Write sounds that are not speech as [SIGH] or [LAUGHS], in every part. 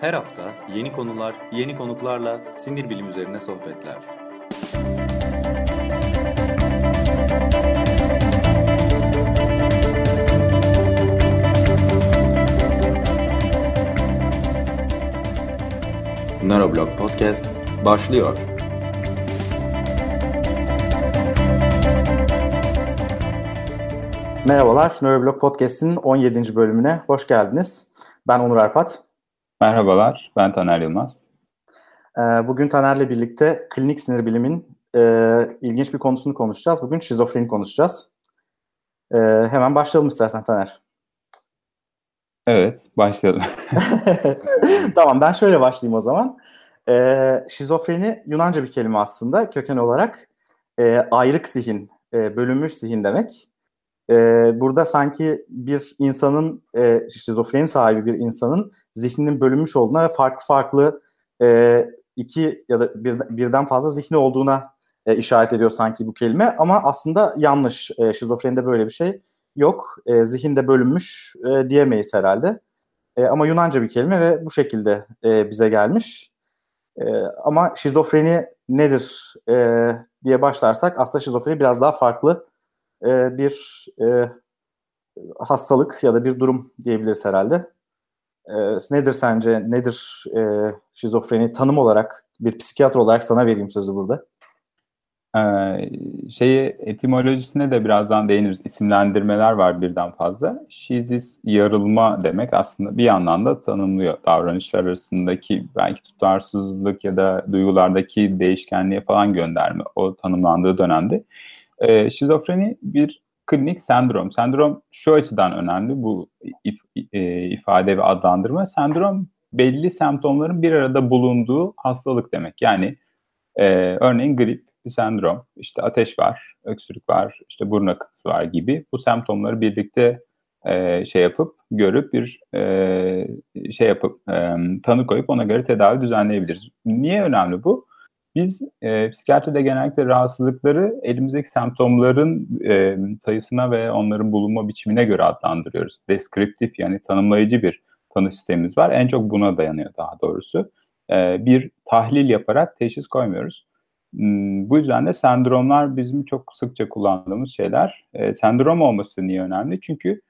Her hafta yeni konular, yeni konuklarla sinir bilim üzerine sohbetler. Neuroblog Podcast başlıyor. Merhabalar, Neuroblog Podcast'in 17. bölümüne hoş geldiniz. Ben Onur Arpat. Merhabalar, ben Taner Yılmaz. Ee, bugün Taner'le birlikte klinik sinir bilimin e, ilginç bir konusunu konuşacağız. Bugün şizofreni konuşacağız. Ee, hemen başlayalım istersen Taner. Evet, başlayalım. [LAUGHS] tamam, ben şöyle başlayayım o zaman. Ee, şizofreni Yunanca bir kelime aslında köken olarak e, ayrık zihin, e, bölünmüş zihin demek. E, burada sanki bir insanın, e, şizofreni sahibi bir insanın zihninin bölünmüş olduğuna ve farklı farklı e, iki ya da bir, birden fazla zihni olduğuna e, işaret ediyor sanki bu kelime. Ama aslında yanlış. E, şizofrenide böyle bir şey yok. E, zihinde bölünmüş e, diyemeyiz herhalde. E, ama Yunanca bir kelime ve bu şekilde e, bize gelmiş. E, ama şizofreni nedir e, diye başlarsak aslında şizofreni biraz daha farklı e, bir e, hastalık ya da bir durum diyebiliriz herhalde. E, nedir sence, nedir e, şizofreni tanım olarak, bir psikiyatr olarak sana vereyim sözü burada. Ee, şeyi etimolojisine de birazdan değiniriz. İsimlendirmeler var birden fazla. Şizis yarılma demek aslında bir yandan da tanımlıyor davranışlar arasındaki belki tutarsızlık ya da duygulardaki değişkenliğe falan gönderme o tanımlandığı dönemde. Ee, şizofreni bir klinik sendrom. Sendrom şu açıdan önemli bu if, e, ifade ve adlandırma. Sendrom belli semptomların bir arada bulunduğu hastalık demek. Yani e, örneğin grip bir sendrom, işte ateş var, öksürük var, işte burun akıntısı var gibi bu semptomları birlikte e, şey yapıp görüp bir e, şey yapıp e, tanı koyup ona göre tedavi düzenleyebiliriz. Niye önemli bu? Biz e, psikiyatride genellikle rahatsızlıkları elimizdeki semptomların e, sayısına ve onların bulunma biçimine göre adlandırıyoruz. Deskriptif yani tanımlayıcı bir tanı sistemimiz var. En çok buna dayanıyor daha doğrusu. E, bir tahlil yaparak teşhis koymuyoruz. Hmm, bu yüzden de sendromlar bizim çok sıkça kullandığımız şeyler. E, sendrom olması niye önemli? Çünkü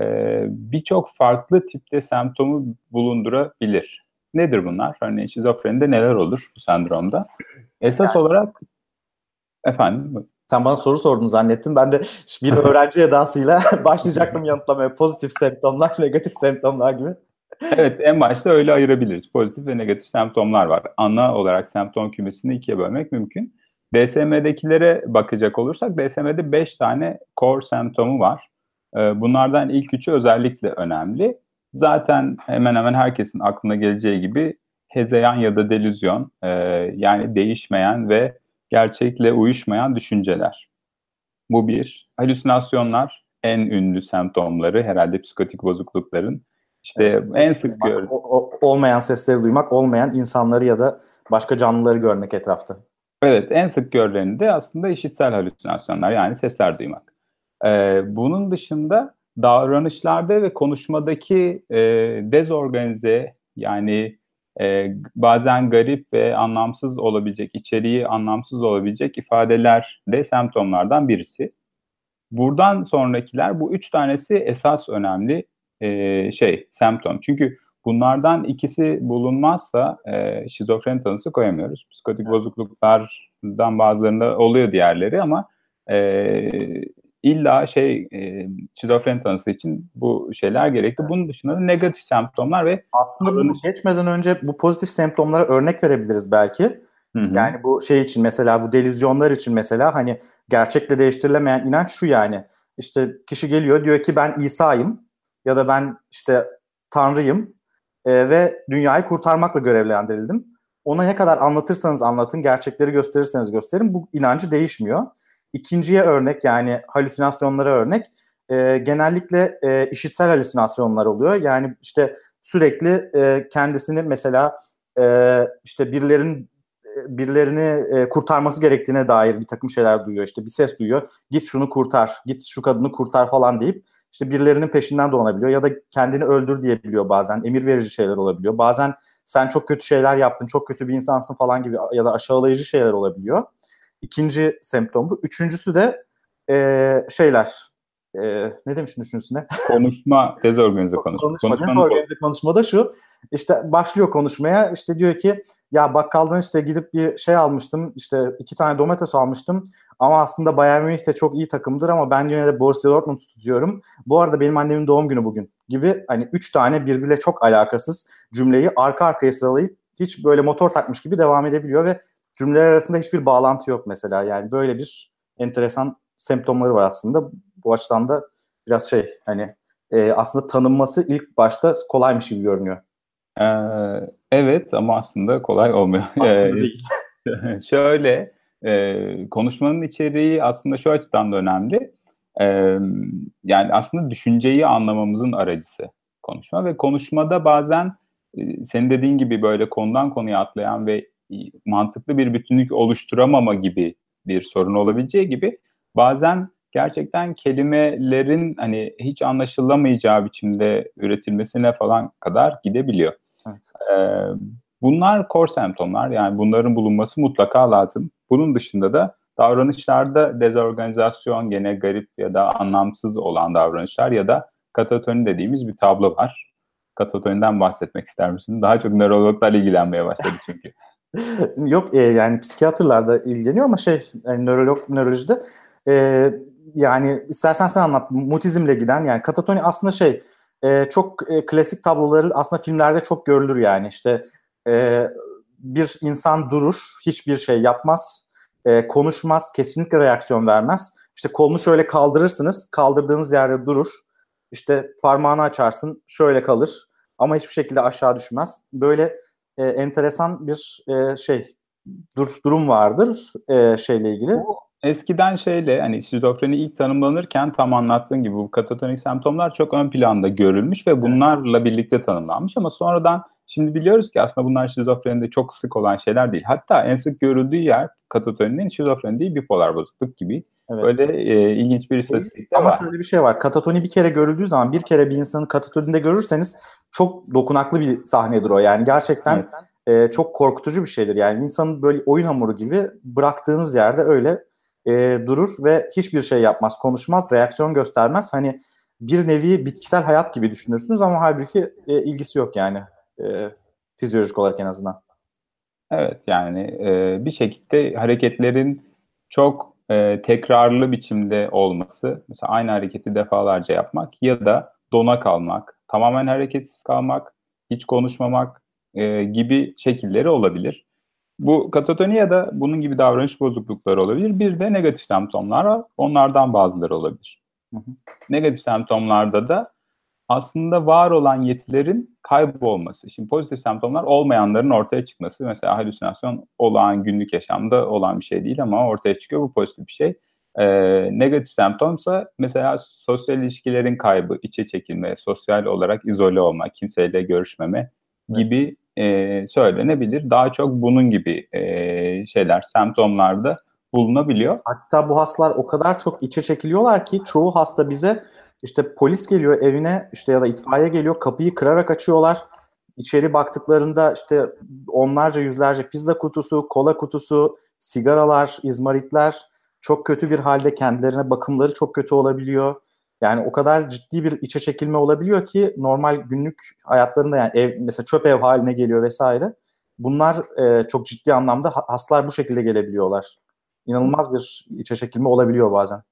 e, birçok farklı tipte semptomu bulundurabilir. Nedir bunlar? Örneğin şizofrenide neler olur bu sendromda? Esas yani, olarak efendim sen bana soru sordun zannettim. Ben de bir [LAUGHS] öğrenci edasıyla [LAUGHS] başlayacaktım yanıtlamaya. Pozitif semptomlar, [LAUGHS] negatif semptomlar gibi. evet en başta öyle ayırabiliriz. Pozitif ve negatif semptomlar var. Ana olarak semptom kümesini ikiye bölmek mümkün. DSM'dekilere bakacak olursak DSM'de 5 tane core semptomu var. Ee, bunlardan ilk üçü özellikle önemli. Zaten hemen hemen herkesin aklına geleceği gibi hezeyan ya da delüzyon e, yani değişmeyen ve gerçekle uyuşmayan düşünceler. Bu bir. Halüsinasyonlar en ünlü semptomları herhalde psikotik bozuklukların. İşte evet, en sık gör... olmayan sesleri duymak, olmayan insanları ya da başka canlıları görmek etrafta. Evet, en sık görüleni de aslında işitsel halüsinasyonlar yani sesler duymak. Ee, bunun dışında davranışlarda ve konuşmadaki e, dezorganize yani e, bazen garip ve anlamsız olabilecek, içeriği anlamsız olabilecek ifadeler de semptomlardan birisi. Buradan sonrakiler bu üç tanesi esas önemli e, şey, semptom. Çünkü bunlardan ikisi bulunmazsa e, şizofreni tanısı koyamıyoruz. Psikotik bozukluklardan bazılarında oluyor diğerleri ama e, illa şey e, şizofreni tanısı için bu şeyler gerekli. Bunun dışında da negatif semptomlar ve aslında bunu geçmeden önce bu pozitif semptomlara örnek verebiliriz belki. Hı hı. Yani bu şey için mesela bu delüzyonlar için mesela hani gerçekle değiştirilemeyen inanç şu yani. İşte kişi geliyor diyor ki ben İsa'yım ya da ben işte Tanrıyım e, ve dünyayı kurtarmakla görevlendirildim. Ona ne kadar anlatırsanız anlatın, gerçekleri gösterirseniz gösterin bu inancı değişmiyor. İkinciye örnek yani halüsinasyonlara örnek e, genellikle e, işitsel halüsinasyonlar oluyor. Yani işte sürekli e, kendisini mesela e, işte birilerinin birilerini e, kurtarması gerektiğine dair bir takım şeyler duyuyor. İşte bir ses duyuyor. Git şunu kurtar, git şu kadını kurtar falan deyip işte birilerinin peşinden dolanabiliyor ya da kendini öldür diyebiliyor bazen. Emir verici şeyler olabiliyor. Bazen sen çok kötü şeyler yaptın, çok kötü bir insansın falan gibi ya da aşağılayıcı şeyler olabiliyor. İkinci semptom bu. Üçüncüsü de e, şeyler. E, ne demiştin üçüncüsüne? [LAUGHS] Konuşma, dezorganize konuşma. Konuşma, Konuşmanın dezorganize konuşmada şu. İşte başlıyor konuşmaya. İşte diyor ki ya bakkaldan işte gidip bir şey almıştım. İşte iki tane domates almıştım. Ama aslında Bayern Münih de çok iyi takımdır ama ben yine de Borussia Dortmund tutuyorum. Bu arada benim annemin doğum günü bugün gibi hani üç tane birbiriyle çok alakasız cümleyi arka arkaya sıralayıp hiç böyle motor takmış gibi devam edebiliyor ve cümleler arasında hiçbir bağlantı yok mesela. Yani böyle bir enteresan semptomları var aslında. Bu açıdan da biraz şey hani e, aslında tanınması ilk başta kolaymış gibi görünüyor. Ee, evet ama aslında kolay olmuyor. [LAUGHS] Aslında değil. [LAUGHS] Şöyle e, konuşmanın içeriği aslında şu açıdan da önemli. E, yani aslında düşünceyi anlamamızın aracısı konuşma ve konuşmada bazen e, senin dediğin gibi böyle konudan konuya atlayan ve mantıklı bir bütünlük oluşturamama gibi bir sorun olabileceği gibi bazen gerçekten kelimelerin hani hiç anlaşılamayacağı biçimde üretilmesine falan kadar gidebiliyor. Evet. Ee, bunlar core semptomlar yani bunların bulunması mutlaka lazım. Bunun dışında da davranışlarda dezorganizasyon gene garip ya da anlamsız olan davranışlar ya da katatoni dediğimiz bir tablo var. Katatoniden bahsetmek ister misin? Daha çok nörologlar ilgilenmeye başladı çünkü. [LAUGHS] [LAUGHS] Yok e, yani psikiyatrlar da ilgileniyor ama şey yani nörolog nörolojide e, yani istersen sen anlat mutizmle giden yani katatoni aslında şey e, çok e, klasik tabloları aslında filmlerde çok görülür yani. İşte e, bir insan durur hiçbir şey yapmaz e, konuşmaz kesinlikle reaksiyon vermez. İşte kolunu şöyle kaldırırsınız kaldırdığınız yerde durur. İşte parmağını açarsın şöyle kalır ama hiçbir şekilde aşağı düşmez. Böyle e, enteresan bir e, şey dur, durum vardır e, şeyle ilgili. Bu eskiden şeyle hani şizofreni ilk tanımlanırken tam anlattığın gibi bu katatonik semptomlar çok ön planda görülmüş ve bunlarla birlikte tanımlanmış ama sonradan şimdi biliyoruz ki aslında bunlar şizofrenide çok sık olan şeyler değil. Hatta en sık görüldüğü yer katatoninin şizofreni değil bipolar bozukluk gibi. Evet. Böyle e, ilginç bir istatistik Ama var. şöyle bir şey var. Katatoni bir kere görüldüğü zaman bir kere bir insanı katatoninde görürseniz çok dokunaklı bir sahnedir o. Yani gerçekten evet. e, çok korkutucu bir şeydir. Yani insanın böyle oyun hamuru gibi bıraktığınız yerde öyle e, durur ve hiçbir şey yapmaz, konuşmaz, reaksiyon göstermez. Hani bir nevi bitkisel hayat gibi düşünürsünüz ama halbuki e, ilgisi yok yani e, fizyolojik olarak en azından. Evet yani e, bir şekilde hareketlerin çok e, tekrarlı biçimde olması, mesela aynı hareketi defalarca yapmak ya da dona kalmak, tamamen hareketsiz kalmak, hiç konuşmamak e, gibi şekilleri olabilir. Bu katatoni ya da bunun gibi davranış bozuklukları olabilir. Bir de negatif semptomlar var. Onlardan bazıları olabilir. Hı hı. Negatif semptomlarda da aslında var olan yetilerin kaybolması. Şimdi pozitif semptomlar olmayanların ortaya çıkması. Mesela halüsinasyon olağan günlük yaşamda olan bir şey değil ama ortaya çıkıyor. Bu pozitif bir şey. Ee, negatif semptomsa mesela sosyal ilişkilerin kaybı, içe çekilme, sosyal olarak izole olma, kimseyle görüşmeme gibi e, söylenebilir. Daha çok bunun gibi e, şeyler, semptomlarda bulunabiliyor. Hatta bu hastalar o kadar çok içe çekiliyorlar ki çoğu hasta bize işte polis geliyor evine işte ya da itfaiye geliyor kapıyı kırarak açıyorlar. İçeri baktıklarında işte onlarca yüzlerce pizza kutusu, kola kutusu, sigaralar, izmaritler çok kötü bir halde kendilerine bakımları çok kötü olabiliyor. Yani o kadar ciddi bir içe çekilme olabiliyor ki normal günlük hayatlarında yani ev mesela çöp ev haline geliyor vesaire. Bunlar e, çok ciddi anlamda hastalar bu şekilde gelebiliyorlar. İnanılmaz bir içe çekilme olabiliyor bazen.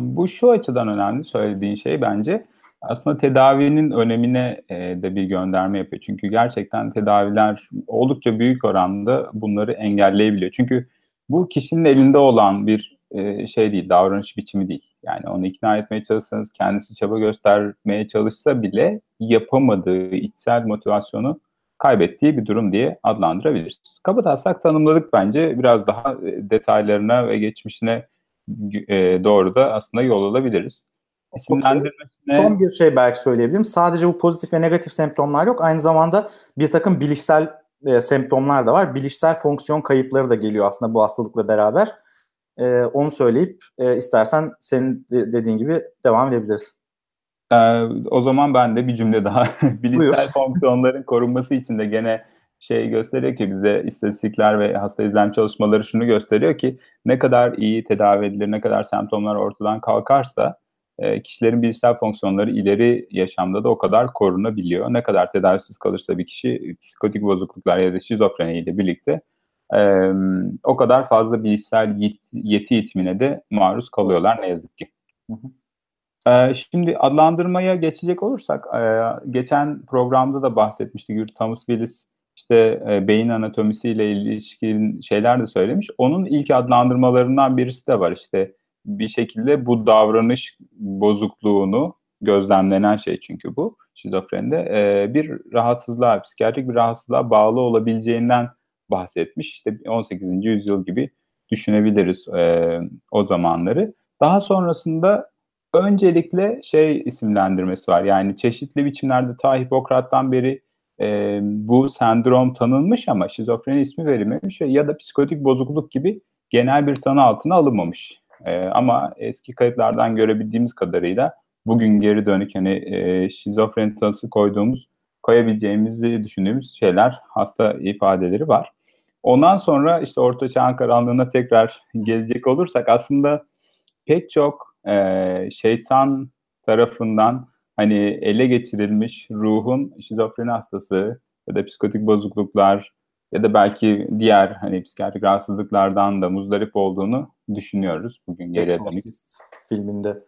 Bu şu açıdan önemli söylediğin şey bence. Aslında tedavinin önemine de bir gönderme yapıyor. Çünkü gerçekten tedaviler oldukça büyük oranda bunları engelleyebiliyor. Çünkü bu kişinin elinde olan bir şey değil, davranış biçimi değil. Yani onu ikna etmeye çalışsanız, kendisi çaba göstermeye çalışsa bile yapamadığı içsel motivasyonu kaybettiği bir durum diye adlandırabiliriz. Kabataslak tanımladık bence. Biraz daha detaylarına ve geçmişine e, doğru da aslında yol alabiliriz. İsimlendirmesine... Son bir şey belki söyleyebilirim. Sadece bu pozitif ve negatif semptomlar yok. Aynı zamanda bir takım bilişsel e, semptomlar da var. Bilişsel fonksiyon kayıpları da geliyor aslında bu hastalıkla beraber. E, onu söyleyip e, istersen senin de dediğin gibi devam edebiliriz. Ee, o zaman ben de bir cümle daha [LAUGHS] bilişsel fonksiyonların korunması için de gene şey gösteriyor ki bize istatistikler ve hasta izlem çalışmaları şunu gösteriyor ki ne kadar iyi tedavi edilir, ne kadar semptomlar ortadan kalkarsa e, kişilerin bilişsel fonksiyonları ileri yaşamda da o kadar korunabiliyor. Ne kadar tedavisiz kalırsa bir kişi psikotik bozukluklar ya da şizofreni ile birlikte e, o kadar fazla bilişsel yet, yeti itimine de maruz kalıyorlar ne yazık ki. Hı hı. Ee, şimdi adlandırmaya geçecek olursak, e, geçen programda da bahsetmiştik. Thomas Willis işte e, beyin anatomisiyle ilişkin şeyler de söylemiş. Onun ilk adlandırmalarından birisi de var. İşte bir şekilde bu davranış bozukluğunu gözlemlenen şey çünkü bu şizofrenide e, bir rahatsızlığa, psikiyatrik bir rahatsızlığa bağlı olabileceğinden bahsetmiş. İşte 18. yüzyıl gibi düşünebiliriz e, o zamanları. Daha sonrasında öncelikle şey isimlendirmesi var. Yani çeşitli biçimlerde ta Hipokrat'tan beri e, bu sendrom tanınmış ama şizofreni ismi verilmemiş ve ya da psikotik bozukluk gibi genel bir tanı altına alınmamış. E, ama eski kayıtlardan görebildiğimiz kadarıyla bugün geri dönük hani e, şizofreni tanısı koyduğumuz koyabileceğimizi düşündüğümüz şeyler hasta ifadeleri var. Ondan sonra işte Orta Çağ karanlığına tekrar gelecek olursak aslında pek çok e, şeytan tarafından hani ele geçirilmiş ruhun şizofreni hastası ya da psikotik bozukluklar ya da belki diğer hani psikiyatrik rahatsızlıklardan da muzdarip olduğunu düşünüyoruz bugün geriye dönük. filminde.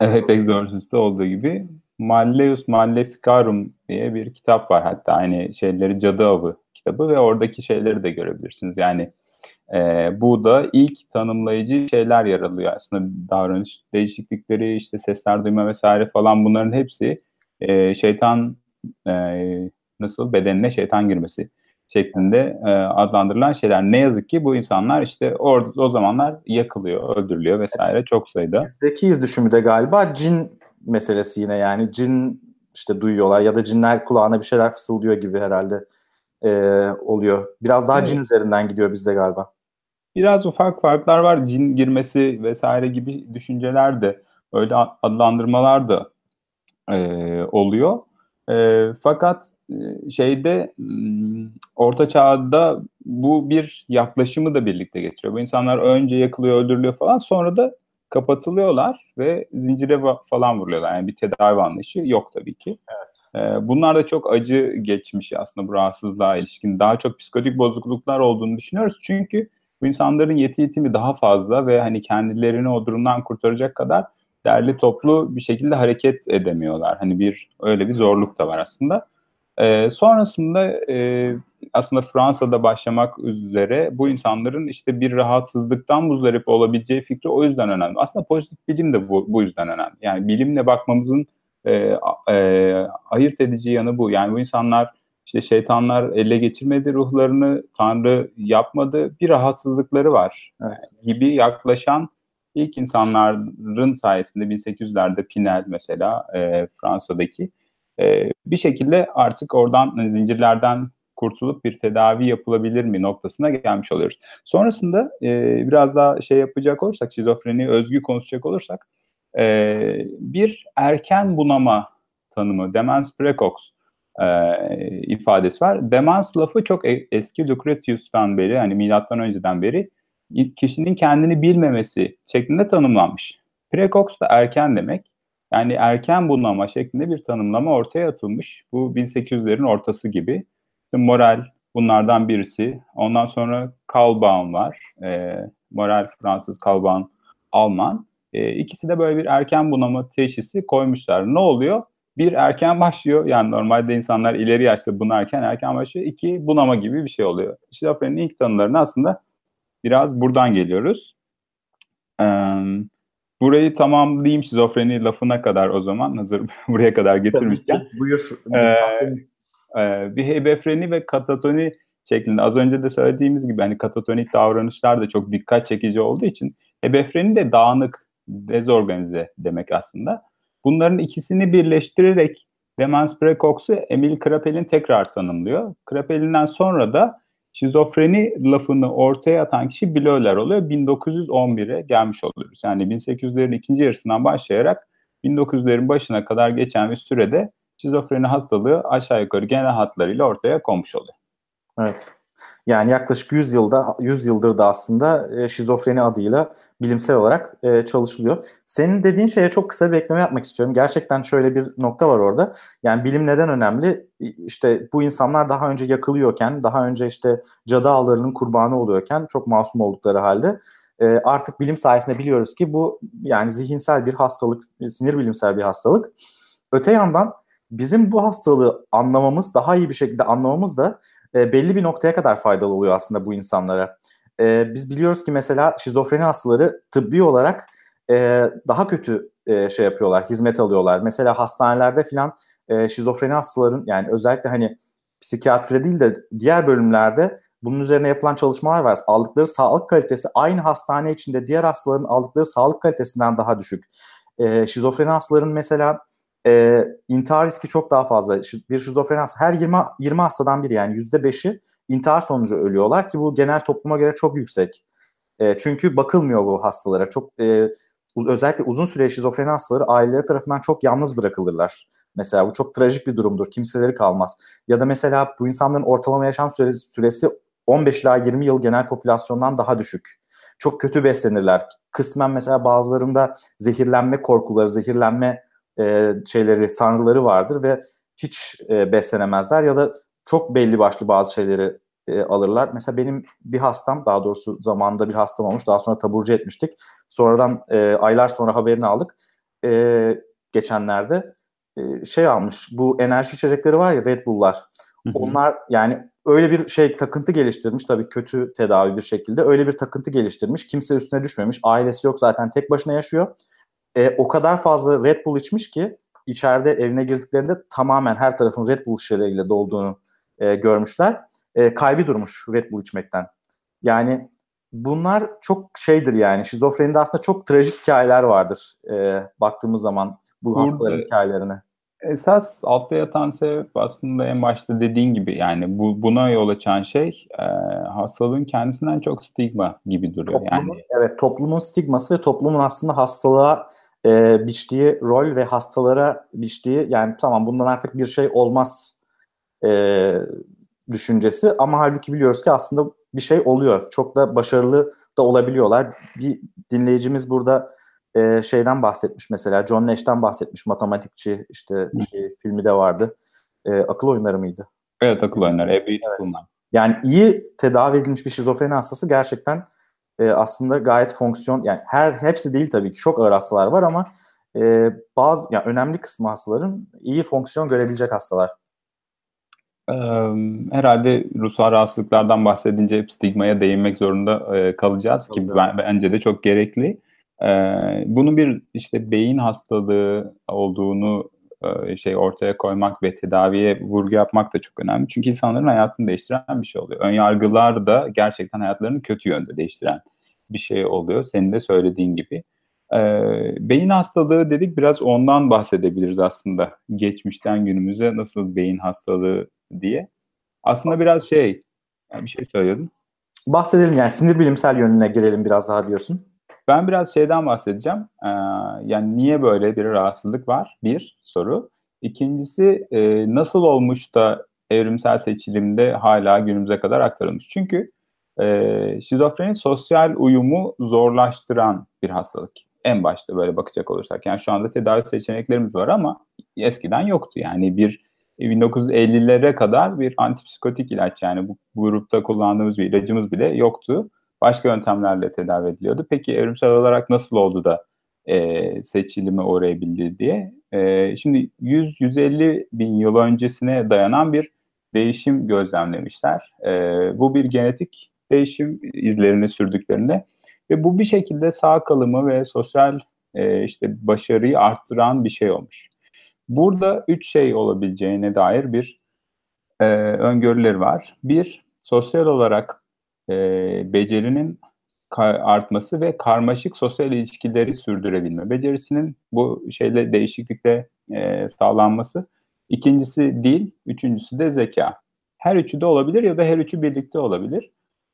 Evet Exorcist'te olduğu gibi Malleus Maleficarum diye bir kitap var hatta aynı şeyleri Cadı Avı kitabı ve oradaki şeyleri de görebilirsiniz. Yani e, bu da ilk tanımlayıcı şeyler yer alıyor aslında davranış değişiklikleri işte sesler duyma vesaire falan bunların hepsi e, şeytan e, nasıl bedenine şeytan girmesi şeklinde e, adlandırılan şeyler. Ne yazık ki bu insanlar işte orada o zamanlar yakılıyor, öldürülüyor vesaire çok sayıda. Bizdeki iz düşümü de galiba cin meselesi yine yani cin işte duyuyorlar ya da cinler kulağına bir şeyler fısıldıyor gibi herhalde e, oluyor. Biraz daha evet. cin üzerinden gidiyor bizde galiba. Biraz ufak farklar var. Cin girmesi vesaire gibi düşünceler de öyle adlandırmalar da e, oluyor. E, fakat şeyde Orta Çağ'da bu bir yaklaşımı da birlikte getiriyor. Bu insanlar önce yakılıyor, öldürülüyor falan sonra da kapatılıyorlar ve zincire falan vuruluyorlar. Yani bir tedavi anlayışı yok tabii ki. Evet. Ee, bunlar da çok acı geçmiş aslında bu rahatsızlığa ilişkin. Daha çok psikotik bozukluklar olduğunu düşünüyoruz. Çünkü bu insanların yeti yetimi daha fazla ve hani kendilerini o durumdan kurtaracak kadar derli toplu bir şekilde hareket edemiyorlar. Hani bir öyle bir zorluk da var aslında. Ee, sonrasında e, aslında Fransa'da başlamak üzere bu insanların işte bir rahatsızlıktan muzdarip olabileceği fikri o yüzden önemli. Aslında pozitif bilim de bu, bu yüzden önemli. Yani bilimle bakmamızın e, e, ayırt edici yanı bu. Yani bu insanlar işte şeytanlar ele geçirmedi ruhlarını, Tanrı yapmadı, bir rahatsızlıkları var evet. gibi yaklaşan ilk insanların sayesinde 1800'lerde Pinel mesela e, Fransa'daki e, bir şekilde artık oradan hani zincirlerden kurtulup bir tedavi yapılabilir mi noktasına gelmiş oluyoruz. Sonrasında e, biraz daha şey yapacak olursak, şizofreni özgü konuşacak olursak, e, bir erken bunama tanımı, demens precox e, ifadesi var. Demans lafı çok e, eski Lucretius'tan beri, yani milattan önceden beri kişinin kendini bilmemesi şeklinde tanımlanmış. Precox da erken demek. Yani erken bunama şeklinde bir tanımlama ortaya atılmış. Bu 1800'lerin ortası gibi. Moral bunlardan birisi. Ondan sonra Kalbaum var. E, Moral Fransız, Kalbaum Alman. E, ikisi de böyle bir erken bunama teşhisi koymuşlar. Ne oluyor? Bir erken başlıyor. Yani normalde insanlar ileri yaşta bunarken erken başlıyor. İki bunama gibi bir şey oluyor. Şizofrenin ilk tanılarını aslında biraz buradan geliyoruz. Ee, burayı tamamlayayım şizofreni lafına kadar o zaman hazır [LAUGHS] buraya kadar getirmişken. Buyur. Ee, e, bir hebefreni ve katatoni şeklinde az önce de söylediğimiz gibi hani katatonik davranışlar da çok dikkat çekici olduğu için hebefreni de dağınık, dezorganize demek aslında. Bunların ikisini birleştirerek demans precox'u Emil Krapel'in tekrar tanımlıyor. Krapel'inden sonra da şizofreni lafını ortaya atan kişi Bleuler oluyor. 1911'e gelmiş oluyoruz. Yani 1800'lerin ikinci yarısından başlayarak 1900'lerin başına kadar geçen bir sürede şizofreni hastalığı aşağı yukarı genel hatlarıyla ortaya konmuş oluyor. Evet. Yani yaklaşık 100 yılda 100 yıldır da aslında e, şizofreni adıyla bilimsel olarak e, çalışılıyor. Senin dediğin şeye çok kısa bir ekleme yapmak istiyorum. Gerçekten şöyle bir nokta var orada. Yani bilim neden önemli? İşte bu insanlar daha önce yakılıyorken, daha önce işte cadı ağlarının kurbanı oluyorken çok masum oldukları halde e, artık bilim sayesinde biliyoruz ki bu yani zihinsel bir hastalık, sinir bilimsel bir hastalık. Öte yandan bizim bu hastalığı anlamamız, daha iyi bir şekilde anlamamız da e, belli bir noktaya kadar faydalı oluyor aslında bu insanlara. E, biz biliyoruz ki mesela şizofreni hastaları tıbbi olarak e, daha kötü e, şey yapıyorlar, hizmet alıyorlar. Mesela hastanelerde filan e, şizofreni hastaların yani özellikle hani psikiyatri değil de diğer bölümlerde bunun üzerine yapılan çalışmalar var. Aldıkları sağlık kalitesi aynı hastane içinde diğer hastaların aldıkları sağlık kalitesinden daha düşük. E, şizofreni hastaların mesela e, intihar riski çok daha fazla. Bir şizofreni hasta her 20, 20 hastadan biri yani %5'i intihar sonucu ölüyorlar ki bu genel topluma göre çok yüksek. E, çünkü bakılmıyor bu hastalara. Çok e, özellikle uzun süre şizofreni hastaları aileleri tarafından çok yalnız bırakılırlar. Mesela bu çok trajik bir durumdur. Kimseleri kalmaz. Ya da mesela bu insanların ortalama yaşam süresi, süresi 15 ila 20 yıl genel popülasyondan daha düşük. Çok kötü beslenirler. Kısmen mesela bazılarında zehirlenme korkuları, zehirlenme e, şeyleri, sanrıları vardır ve hiç e, beslenemezler ya da çok belli başlı bazı şeyleri e, alırlar. Mesela benim bir hastam, daha doğrusu zamanında bir hastam olmuş, daha sonra taburcu etmiştik. Sonradan e, aylar sonra haberini aldık. E, geçenlerde e, şey almış, bu enerji içecekleri var ya Red Bull'lar. Onlar yani öyle bir şey takıntı geliştirmiş tabii kötü tedavi bir şekilde. Öyle bir takıntı geliştirmiş. Kimse üstüne düşmemiş. Ailesi yok zaten tek başına yaşıyor e, o kadar fazla Red Bull içmiş ki içeride evine girdiklerinde tamamen her tarafın Red Bull şişeleriyle dolduğunu e, görmüşler. E, kaybı durmuş Red Bull içmekten. Yani bunlar çok şeydir yani şizofrenide aslında çok trajik hikayeler vardır e, baktığımız zaman bu hastaların hikayelerine. Esas altta yatan sebep aslında en başta dediğin gibi yani bu buna yol açan şey e, hastalığın kendisinden çok stigma gibi duruyor. Toplumun, yani evet toplumun stigması ve toplumun aslında hastalığa e, biçtiği rol ve hastalara biçtiği yani tamam bundan artık bir şey olmaz e, düşüncesi ama halbuki biliyoruz ki aslında bir şey oluyor. Çok da başarılı da olabiliyorlar. Bir dinleyicimiz burada e, şeyden bahsetmiş mesela John Nash'ten bahsetmiş matematikçi işte şey, filmi de vardı. E, akıl oyunları mıydı? Evet akıl oyunları. Evet. Yani iyi tedavi edilmiş bir şizofreni hastası gerçekten e, aslında gayet fonksiyon yani her hepsi değil tabii ki çok ağır hastalar var ama e, bazı yani önemli kısmı hastaların iyi fonksiyon görebilecek hastalar. herhalde ruhsal rahatsızlıklardan bahsedince hep stigmaya değinmek zorunda e, kalacağız ki ben, bence de çok gerekli. E, bunun bir işte beyin hastalığı olduğunu e, şey ortaya koymak ve tedaviye vurgu yapmak da çok önemli. Çünkü insanların hayatını değiştiren bir şey oluyor. Ön yargılar da gerçekten hayatlarını kötü yönde değiştiren bir şey oluyor. Senin de söylediğin gibi. Ee, beyin hastalığı dedik biraz ondan bahsedebiliriz aslında. Geçmişten günümüze nasıl beyin hastalığı diye. Aslında biraz şey, yani bir şey söylüyordum. Bahsedelim yani sinir bilimsel yönüne girelim biraz daha diyorsun. Ben biraz şeyden bahsedeceğim. Ee, yani niye böyle bir rahatsızlık var? Bir soru. İkincisi e, nasıl olmuş da evrimsel seçilimde hala günümüze kadar aktarılmış? Çünkü e, şizofreni sosyal uyumu zorlaştıran bir hastalık. En başta böyle bakacak olursak. Yani şu anda tedavi seçeneklerimiz var ama eskiden yoktu. Yani bir 1950'lere kadar bir antipsikotik ilaç yani bu, bu grupta kullandığımız bir ilacımız bile yoktu. Başka yöntemlerle tedavi ediliyordu. Peki evrimsel olarak nasıl oldu da e, seçilime uğrayabildi diye. E, şimdi 100-150 bin yıl öncesine dayanan bir değişim gözlemlemişler. E, bu bir genetik değişim izlerini sürdüklerinde ve bu bir şekilde sağ kalımı ve sosyal e, işte başarıyı arttıran bir şey olmuş. Burada üç şey olabileceğine dair bir e, öngörüleri var. Bir, sosyal olarak e, becerinin artması ve karmaşık sosyal ilişkileri sürdürebilme becerisinin bu şeyle değişiklikle e, sağlanması. İkincisi dil, üçüncüsü de zeka. Her üçü de olabilir ya da her üçü birlikte olabilir.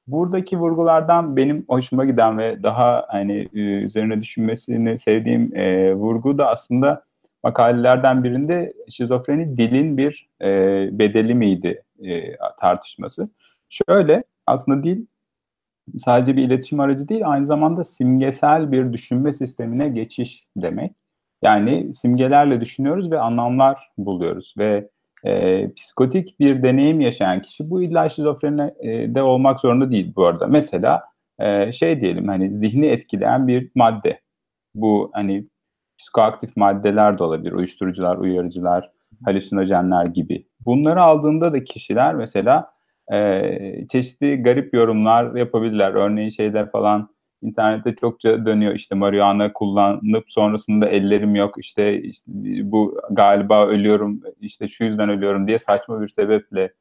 Buradaki vurgulardan benim hoşuma giden ve daha hani e, üzerine düşünmesini sevdiğim e, vurgu da aslında makalelerden birinde şizofreni dilin bir e, bedeli miydi e, tartışması. Şöyle aslında dil sadece bir iletişim aracı değil aynı zamanda simgesel bir düşünme sistemine geçiş demek. Yani simgelerle düşünüyoruz ve anlamlar buluyoruz ve e, psikotik bir deneyim yaşayan kişi bu illa şizofreni e, de olmak zorunda değil bu arada. Mesela e, şey diyelim hani zihni etkileyen bir madde. Bu hani psikoaktif maddeler de olabilir. Uyuşturucular, uyarıcılar, halüsinojenler gibi. Bunları aldığında da kişiler mesela e, çeşitli garip yorumlar yapabilirler. Örneğin şeyler falan internette çokça dönüyor işte marihuana kullanıp sonrasında ellerim yok işte, işte bu galiba ölüyorum işte şu yüzden ölüyorum diye saçma bir sebeple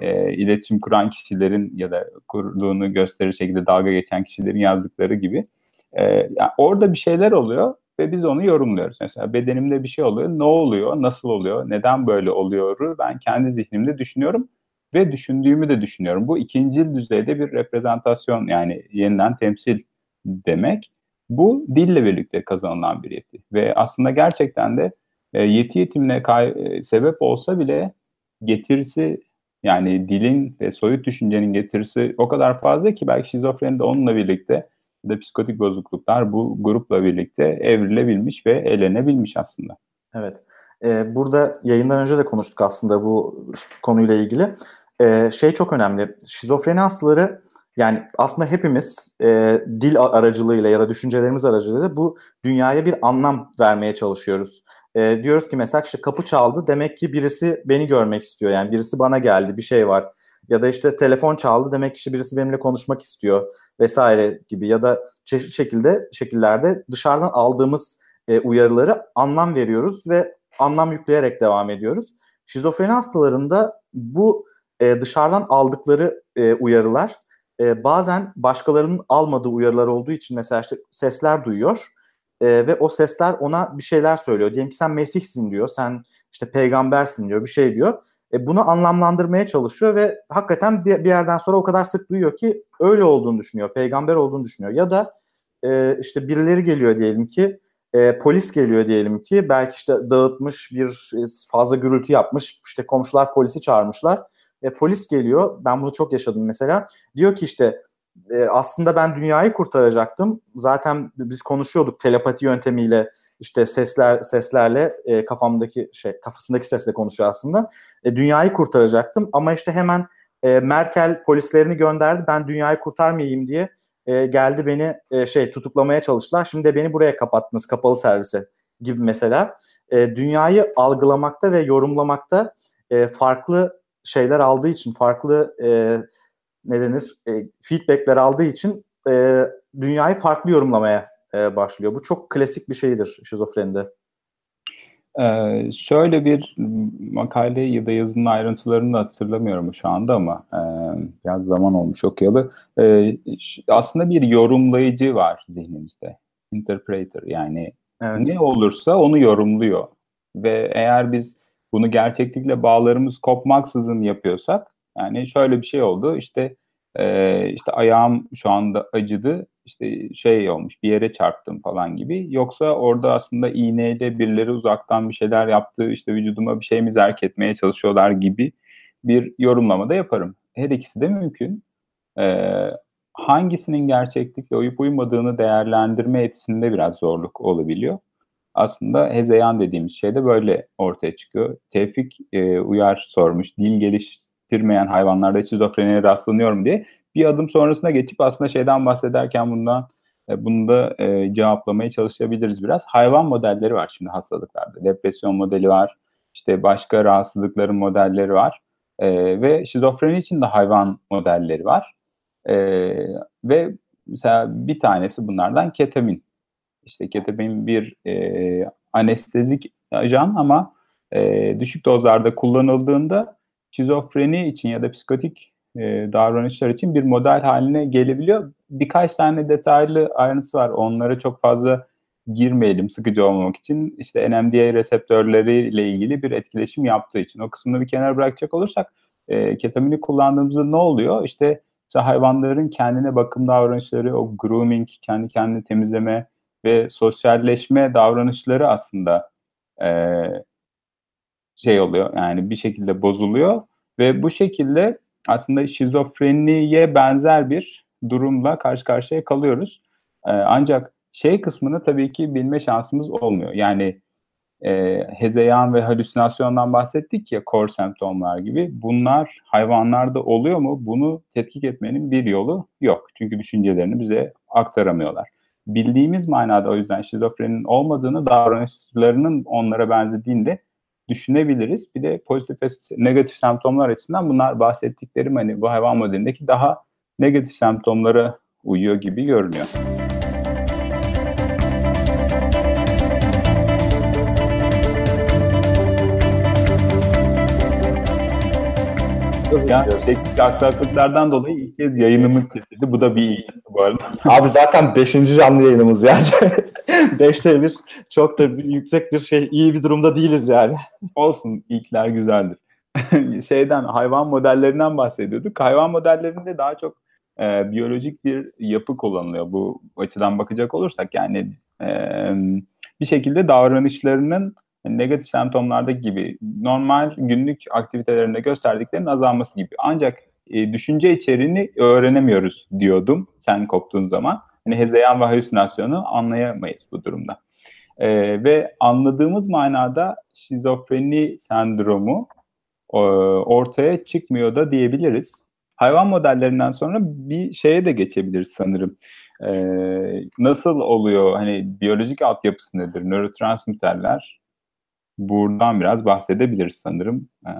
e, iletişim kuran kişilerin ya da kurduğunu gösterir şekilde dalga geçen kişilerin yazdıkları gibi e, yani orada bir şeyler oluyor ve biz onu yorumluyoruz. Mesela bedenimde bir şey oluyor. Ne oluyor? Nasıl oluyor? Neden böyle oluyor? Ben kendi zihnimde düşünüyorum ve düşündüğümü de düşünüyorum. Bu ikinci düzeyde bir reprezentasyon yani yeniden temsil demek. Bu dille birlikte kazanılan bir yeti ve aslında gerçekten de e, yeti yetimine kay- e, sebep olsa bile getirisi yani dilin ve soyut düşüncenin getirisi o kadar fazla ki belki şizofreni de onunla birlikte da psikotik bozukluklar bu grupla birlikte evrilebilmiş ve elenebilmiş aslında. Evet. Ee, burada yayından önce de konuştuk aslında bu konuyla ilgili. Ee, şey çok önemli. Şizofreni hastaları yani aslında hepimiz e, dil aracılığıyla ya da düşüncelerimiz aracılığıyla bu dünyaya bir anlam vermeye çalışıyoruz. E, diyoruz ki mesela işte kapı çaldı demek ki birisi beni görmek istiyor. Yani birisi bana geldi bir şey var. Ya da işte telefon çaldı demek ki işte birisi benimle konuşmak istiyor vesaire gibi. Ya da çeşitli şekilde şekillerde dışarıdan aldığımız e, uyarıları anlam veriyoruz ve anlam yükleyerek devam ediyoruz. Şizofreni hastalarında bu e, dışarıdan aldıkları e, uyarılar e, bazen başkalarının almadığı uyarılar olduğu için mesela işte sesler duyuyor e, ve o sesler ona bir şeyler söylüyor. Diyelim ki sen Mesih'sin diyor, sen işte peygambersin diyor, bir şey diyor. E, bunu anlamlandırmaya çalışıyor ve hakikaten bir, bir yerden sonra o kadar sık duyuyor ki öyle olduğunu düşünüyor, peygamber olduğunu düşünüyor. Ya da e, işte birileri geliyor diyelim ki, e, polis geliyor diyelim ki, belki işte dağıtmış bir e, fazla gürültü yapmış, işte komşular polisi çağırmışlar e, polis geliyor. Ben bunu çok yaşadım mesela. Diyor ki işte e, aslında ben dünyayı kurtaracaktım. Zaten biz konuşuyorduk telepati yöntemiyle işte sesler seslerle e, kafamdaki şey kafasındaki sesle konuşuyor aslında. E, dünyayı kurtaracaktım ama işte hemen e, Merkel polislerini gönderdi. Ben dünyayı kurtarmayayım diye e, geldi beni e, şey tutuklamaya çalıştılar. Şimdi de beni buraya kapattınız kapalı servise gibi mesela. E, dünyayı algılamakta ve yorumlamakta e, farklı şeyler aldığı için farklı e, ne denir e, feedbackler aldığı için e, dünyayı farklı yorumlamaya e, başlıyor. Bu çok klasik bir şeydir şizofrenide. Ee, şöyle bir makale ya da yazının ayrıntılarını da hatırlamıyorum şu anda ama e, biraz zaman olmuş okuyalı. E, aslında bir yorumlayıcı var zihnimizde. Interpreter yani evet. ne olursa onu yorumluyor. Ve eğer biz bunu gerçeklikle bağlarımız kopmaksızın yapıyorsak yani şöyle bir şey oldu işte e, işte ayağım şu anda acıdı işte şey olmuş bir yere çarptım falan gibi yoksa orada aslında iğneyle birileri uzaktan bir şeyler yaptı işte vücuduma bir şey mi zerk etmeye çalışıyorlar gibi bir yorumlama da yaparım. Her ikisi de mümkün. Ee, hangisinin gerçeklikle uyup uymadığını değerlendirme etisinde biraz zorluk olabiliyor aslında hezeyan dediğimiz şey de böyle ortaya çıkıyor. Tevfik e, Uyar sormuş, dil geliştirmeyen hayvanlarda şizofreniye rastlanıyor mu diye. Bir adım sonrasına geçip aslında şeyden bahsederken bundan e, bunu da e, cevaplamaya çalışabiliriz biraz. Hayvan modelleri var şimdi hastalıklarda. Depresyon modeli var, işte başka rahatsızlıkların modelleri var. E, ve şizofreni için de hayvan modelleri var. E, ve mesela bir tanesi bunlardan ketamin işte ketamin bir e, anestezik ajan ama e, düşük dozlarda kullanıldığında şizofreni için ya da psikotik e, davranışlar için bir model haline gelebiliyor. Birkaç tane detaylı ayrıntısı var. Onlara çok fazla girmeyelim sıkıcı olmamak için. İşte NMDA reseptörleriyle ilgili bir etkileşim yaptığı için. O kısmını bir kenara bırakacak olursak e, ketamini kullandığımızda ne oluyor? İşte Mesela hayvanların kendine bakım davranışları, o grooming, kendi kendini temizleme ve sosyalleşme davranışları aslında e, şey oluyor yani bir şekilde bozuluyor ve bu şekilde aslında şizofreniye benzer bir durumla karşı karşıya kalıyoruz. E, ancak şey kısmını tabii ki bilme şansımız olmuyor. Yani e, hezeyan ve halüsinasyondan bahsettik ya core semptomlar gibi. Bunlar hayvanlarda oluyor mu? Bunu tetkik etmenin bir yolu yok. Çünkü düşüncelerini bize aktaramıyorlar. Bildiğimiz manada o yüzden şizofrenin olmadığını, davranışlarının onlara benzediğini de düşünebiliriz. Bir de pozitif ve negatif semptomlar açısından bunlar bahsettiklerim hani bu hayvan modelindeki daha negatif semptomlara uyuyor gibi görünüyor. Ya teknik aksaklıklardan dolayı ilk kez yayınımız kesildi. Bu da bir ilk bu arada. [LAUGHS] Abi zaten 5. canlı yayınımız yani. [LAUGHS] 5'te bir çok da yüksek bir şey iyi bir durumda değiliz yani. Olsun ilkler güzeldir. [LAUGHS] Şeyden hayvan modellerinden bahsediyorduk. Hayvan modellerinde daha çok e, biyolojik bir yapı kullanılıyor. Bu açıdan bakacak olursak yani e, bir şekilde davranışlarının negatif semptomlardaki gibi normal günlük aktivitelerinde gösterdiklerinin azalması gibi. Ancak e, düşünce içeriğini öğrenemiyoruz diyordum sen koptuğun zaman. Hani hezeyan ve halüsinasyonu anlayamayız bu durumda. E, ve anladığımız manada şizofreni sendromu e, ortaya çıkmıyor da diyebiliriz. Hayvan modellerinden sonra bir şeye de geçebiliriz sanırım. Ee, nasıl oluyor? Hani biyolojik altyapısı nedir? Nörotransmitterler buradan biraz bahsedebiliriz sanırım. Ee,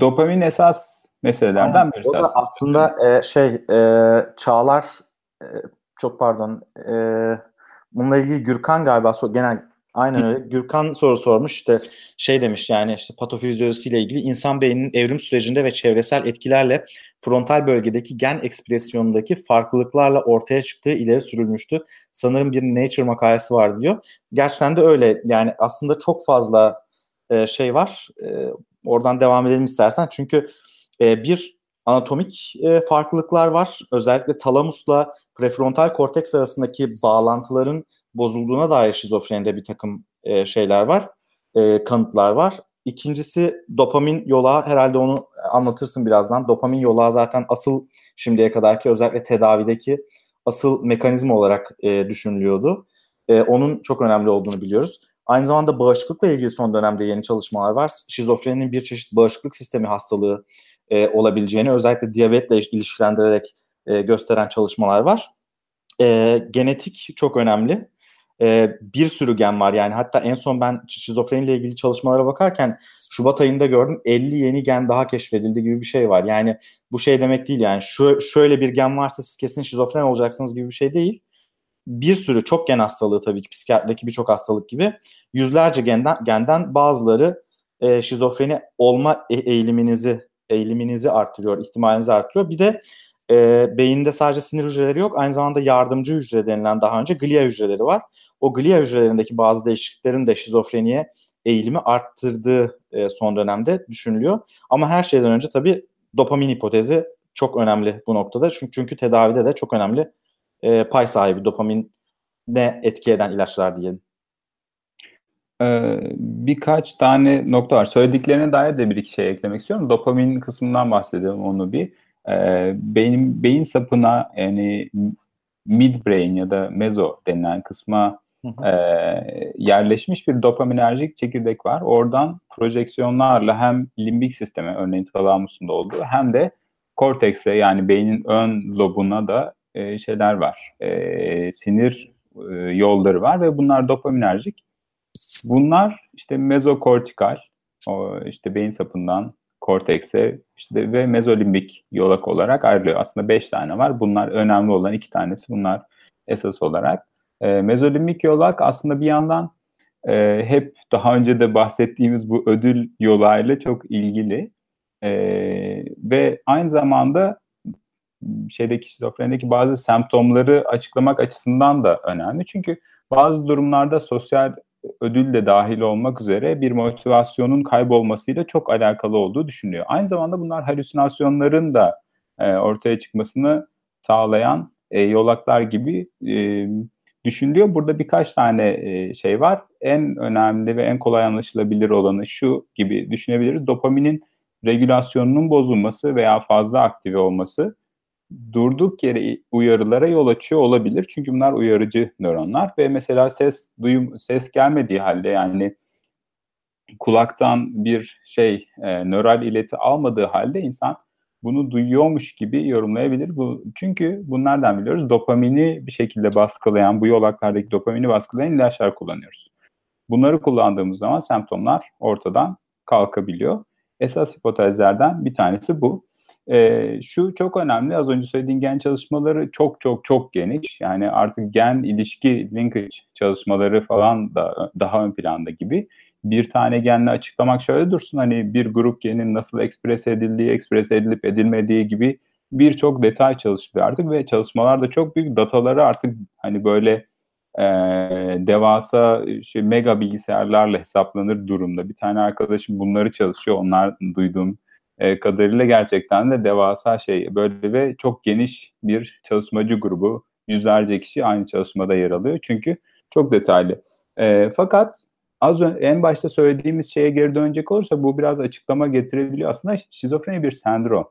dopamin esas meselelerden birisi. O da aslında e, şey e, Çağlar e, çok pardon e, bununla ilgili Gürkan galiba genel aynen öyle Gürkan soru sormuş işte şey demiş yani işte patofizyolojisi ile ilgili insan beyninin evrim sürecinde ve çevresel etkilerle frontal bölgedeki gen ekspresyonundaki farklılıklarla ortaya çıktığı ileri sürülmüştü. Sanırım bir Nature makalesi var diyor. Gerçekten de öyle. Yani aslında çok fazla e, şey var. E, oradan devam edelim istersen. Çünkü e, bir anatomik e, farklılıklar var. Özellikle talamusla prefrontal korteks arasındaki bağlantıların bozulduğuna dair şizofrenide bir takım e, şeyler var. E, kanıtlar var. İkincisi dopamin yolağı herhalde onu anlatırsın birazdan. Dopamin yolağı zaten asıl şimdiye kadarki özellikle tedavideki asıl mekanizma olarak e, düşünülüyordu. E, onun çok önemli olduğunu biliyoruz. Aynı zamanda bağışıklıkla ilgili son dönemde yeni çalışmalar var. Şizofreninin bir çeşit bağışıklık sistemi hastalığı e, olabileceğini özellikle diyabetle ilişkilendirerek e, gösteren çalışmalar var. E, genetik çok önemli e, bir sürü gen var. Yani hatta en son ben şizofreniyle ilgili çalışmalara bakarken Şubat ayında gördüm 50 yeni gen daha keşfedildi gibi bir şey var. Yani bu şey demek değil yani şu şöyle bir gen varsa siz kesin şizofren olacaksınız gibi bir şey değil. Bir sürü çok gen hastalığı tabii ki psikiyatrideki birçok hastalık gibi yüzlerce genden, genden bazıları e, şizofreni olma e, eğiliminizi eğiliminizi artırıyor, ihtimalinizi artırıyor. Bir de e, beyinde sadece sinir hücreleri yok. Aynı zamanda yardımcı hücre denilen daha önce glia hücreleri var. O glia hücrelerindeki bazı değişikliklerin de şizofreniye eğilimi arttırdığı e, son dönemde düşünülüyor. Ama her şeyden önce tabii dopamin hipotezi çok önemli bu noktada. Çünkü, çünkü tedavide de çok önemli e, pay sahibi dopamin ne etki eden ilaçlar diyelim. Ee, birkaç tane nokta var. Söylediklerine dair de bir iki şey eklemek istiyorum. Dopamin kısmından bahsedelim onu bir. Ee, beyin, beyin sapına yani midbrain ya da mezo denilen kısma e, yerleşmiş bir dopaminerjik çekirdek var. Oradan projeksiyonlarla hem limbik sisteme örneğin talamusunda olduğu hem de kortekse yani beynin ön lobuna da e, şeyler var. E, sinir e, yolları var ve bunlar dopaminerjik. Bunlar işte mezokortikal o işte beyin sapından kortekse işte ve mezolimbik yolak olarak ayrılıyor. Aslında beş tane var. Bunlar önemli olan iki tanesi. Bunlar esas olarak. E, mezolimbik yolak aslında bir yandan e, hep daha önce de bahsettiğimiz bu ödül yolağıyla çok ilgili. E, ve aynı zamanda şeydeki şizofrenideki bazı semptomları açıklamak açısından da önemli. Çünkü bazı durumlarda sosyal ödül de dahil olmak üzere bir motivasyonun kaybolmasıyla çok alakalı olduğu düşünülüyor. Aynı zamanda bunlar halüsinasyonların da e, ortaya çıkmasını sağlayan e, yolaklar gibi e, düşünülüyor. Burada birkaç tane e, şey var. En önemli ve en kolay anlaşılabilir olanı şu gibi düşünebiliriz. Dopaminin regülasyonunun bozulması veya fazla aktive olması durduk yere uyarılara yol açıyor olabilir. Çünkü bunlar uyarıcı nöronlar ve mesela ses duyum ses gelmediği halde yani kulaktan bir şey e, nöral ileti almadığı halde insan bunu duyuyormuş gibi yorumlayabilir. Bu çünkü bunlardan biliyoruz dopamini bir şekilde baskılayan bu yolaklardaki dopamini baskılayan ilaçlar kullanıyoruz. Bunları kullandığımız zaman semptomlar ortadan kalkabiliyor. Esas hipotezlerden bir tanesi bu. E, şu çok önemli. Az önce söylediğim gen çalışmaları çok çok çok geniş. Yani artık gen ilişki linkage çalışmaları falan da daha ön planda gibi. Bir tane genle açıklamak şöyle dursun. Hani bir grup genin nasıl ekspres edildiği, ekspres edilip edilmediği gibi birçok detay çalışılıyor artık ve çalışmalar da çok büyük dataları artık hani böyle e, devasa şey, mega bilgisayarlarla hesaplanır durumda. Bir tane arkadaşım bunları çalışıyor. Onlar duyduğum e, kadarıyla gerçekten de devasa şey böyle ve çok geniş bir çalışmacı grubu yüzlerce kişi aynı çalışmada yer alıyor çünkü çok detaylı. E, fakat az önce en başta söylediğimiz şeye geri dönecek olursa bu biraz açıklama getirebiliyor. Aslında şizofreni bir sendrom.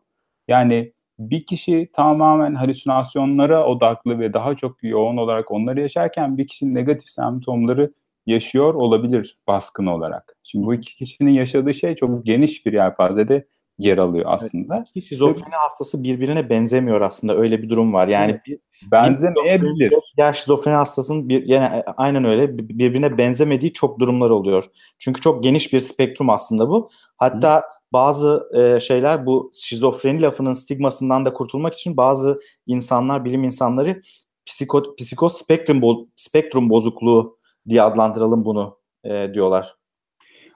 Yani bir kişi tamamen halüsinasyonlara odaklı ve daha çok yoğun olarak onları yaşarken bir kişinin negatif semptomları yaşıyor olabilir baskın olarak. Şimdi bu iki kişinin yaşadığı şey çok geniş bir yelpazede yer alıyor aslında. Evet. Şizofreni hastası birbirine benzemiyor aslında. Öyle bir durum var. Yani bir, benzemeyebilir. Ya şizofreni hastasının bir yani aynen öyle birbirine benzemediği çok durumlar oluyor. Çünkü çok geniş bir spektrum aslında bu. Hatta Hı. bazı e, şeyler bu şizofreni lafının stigmasından da kurtulmak için bazı insanlar, bilim insanları psiko psikospektrum bo spektrum bozukluğu diye adlandıralım bunu e, diyorlar.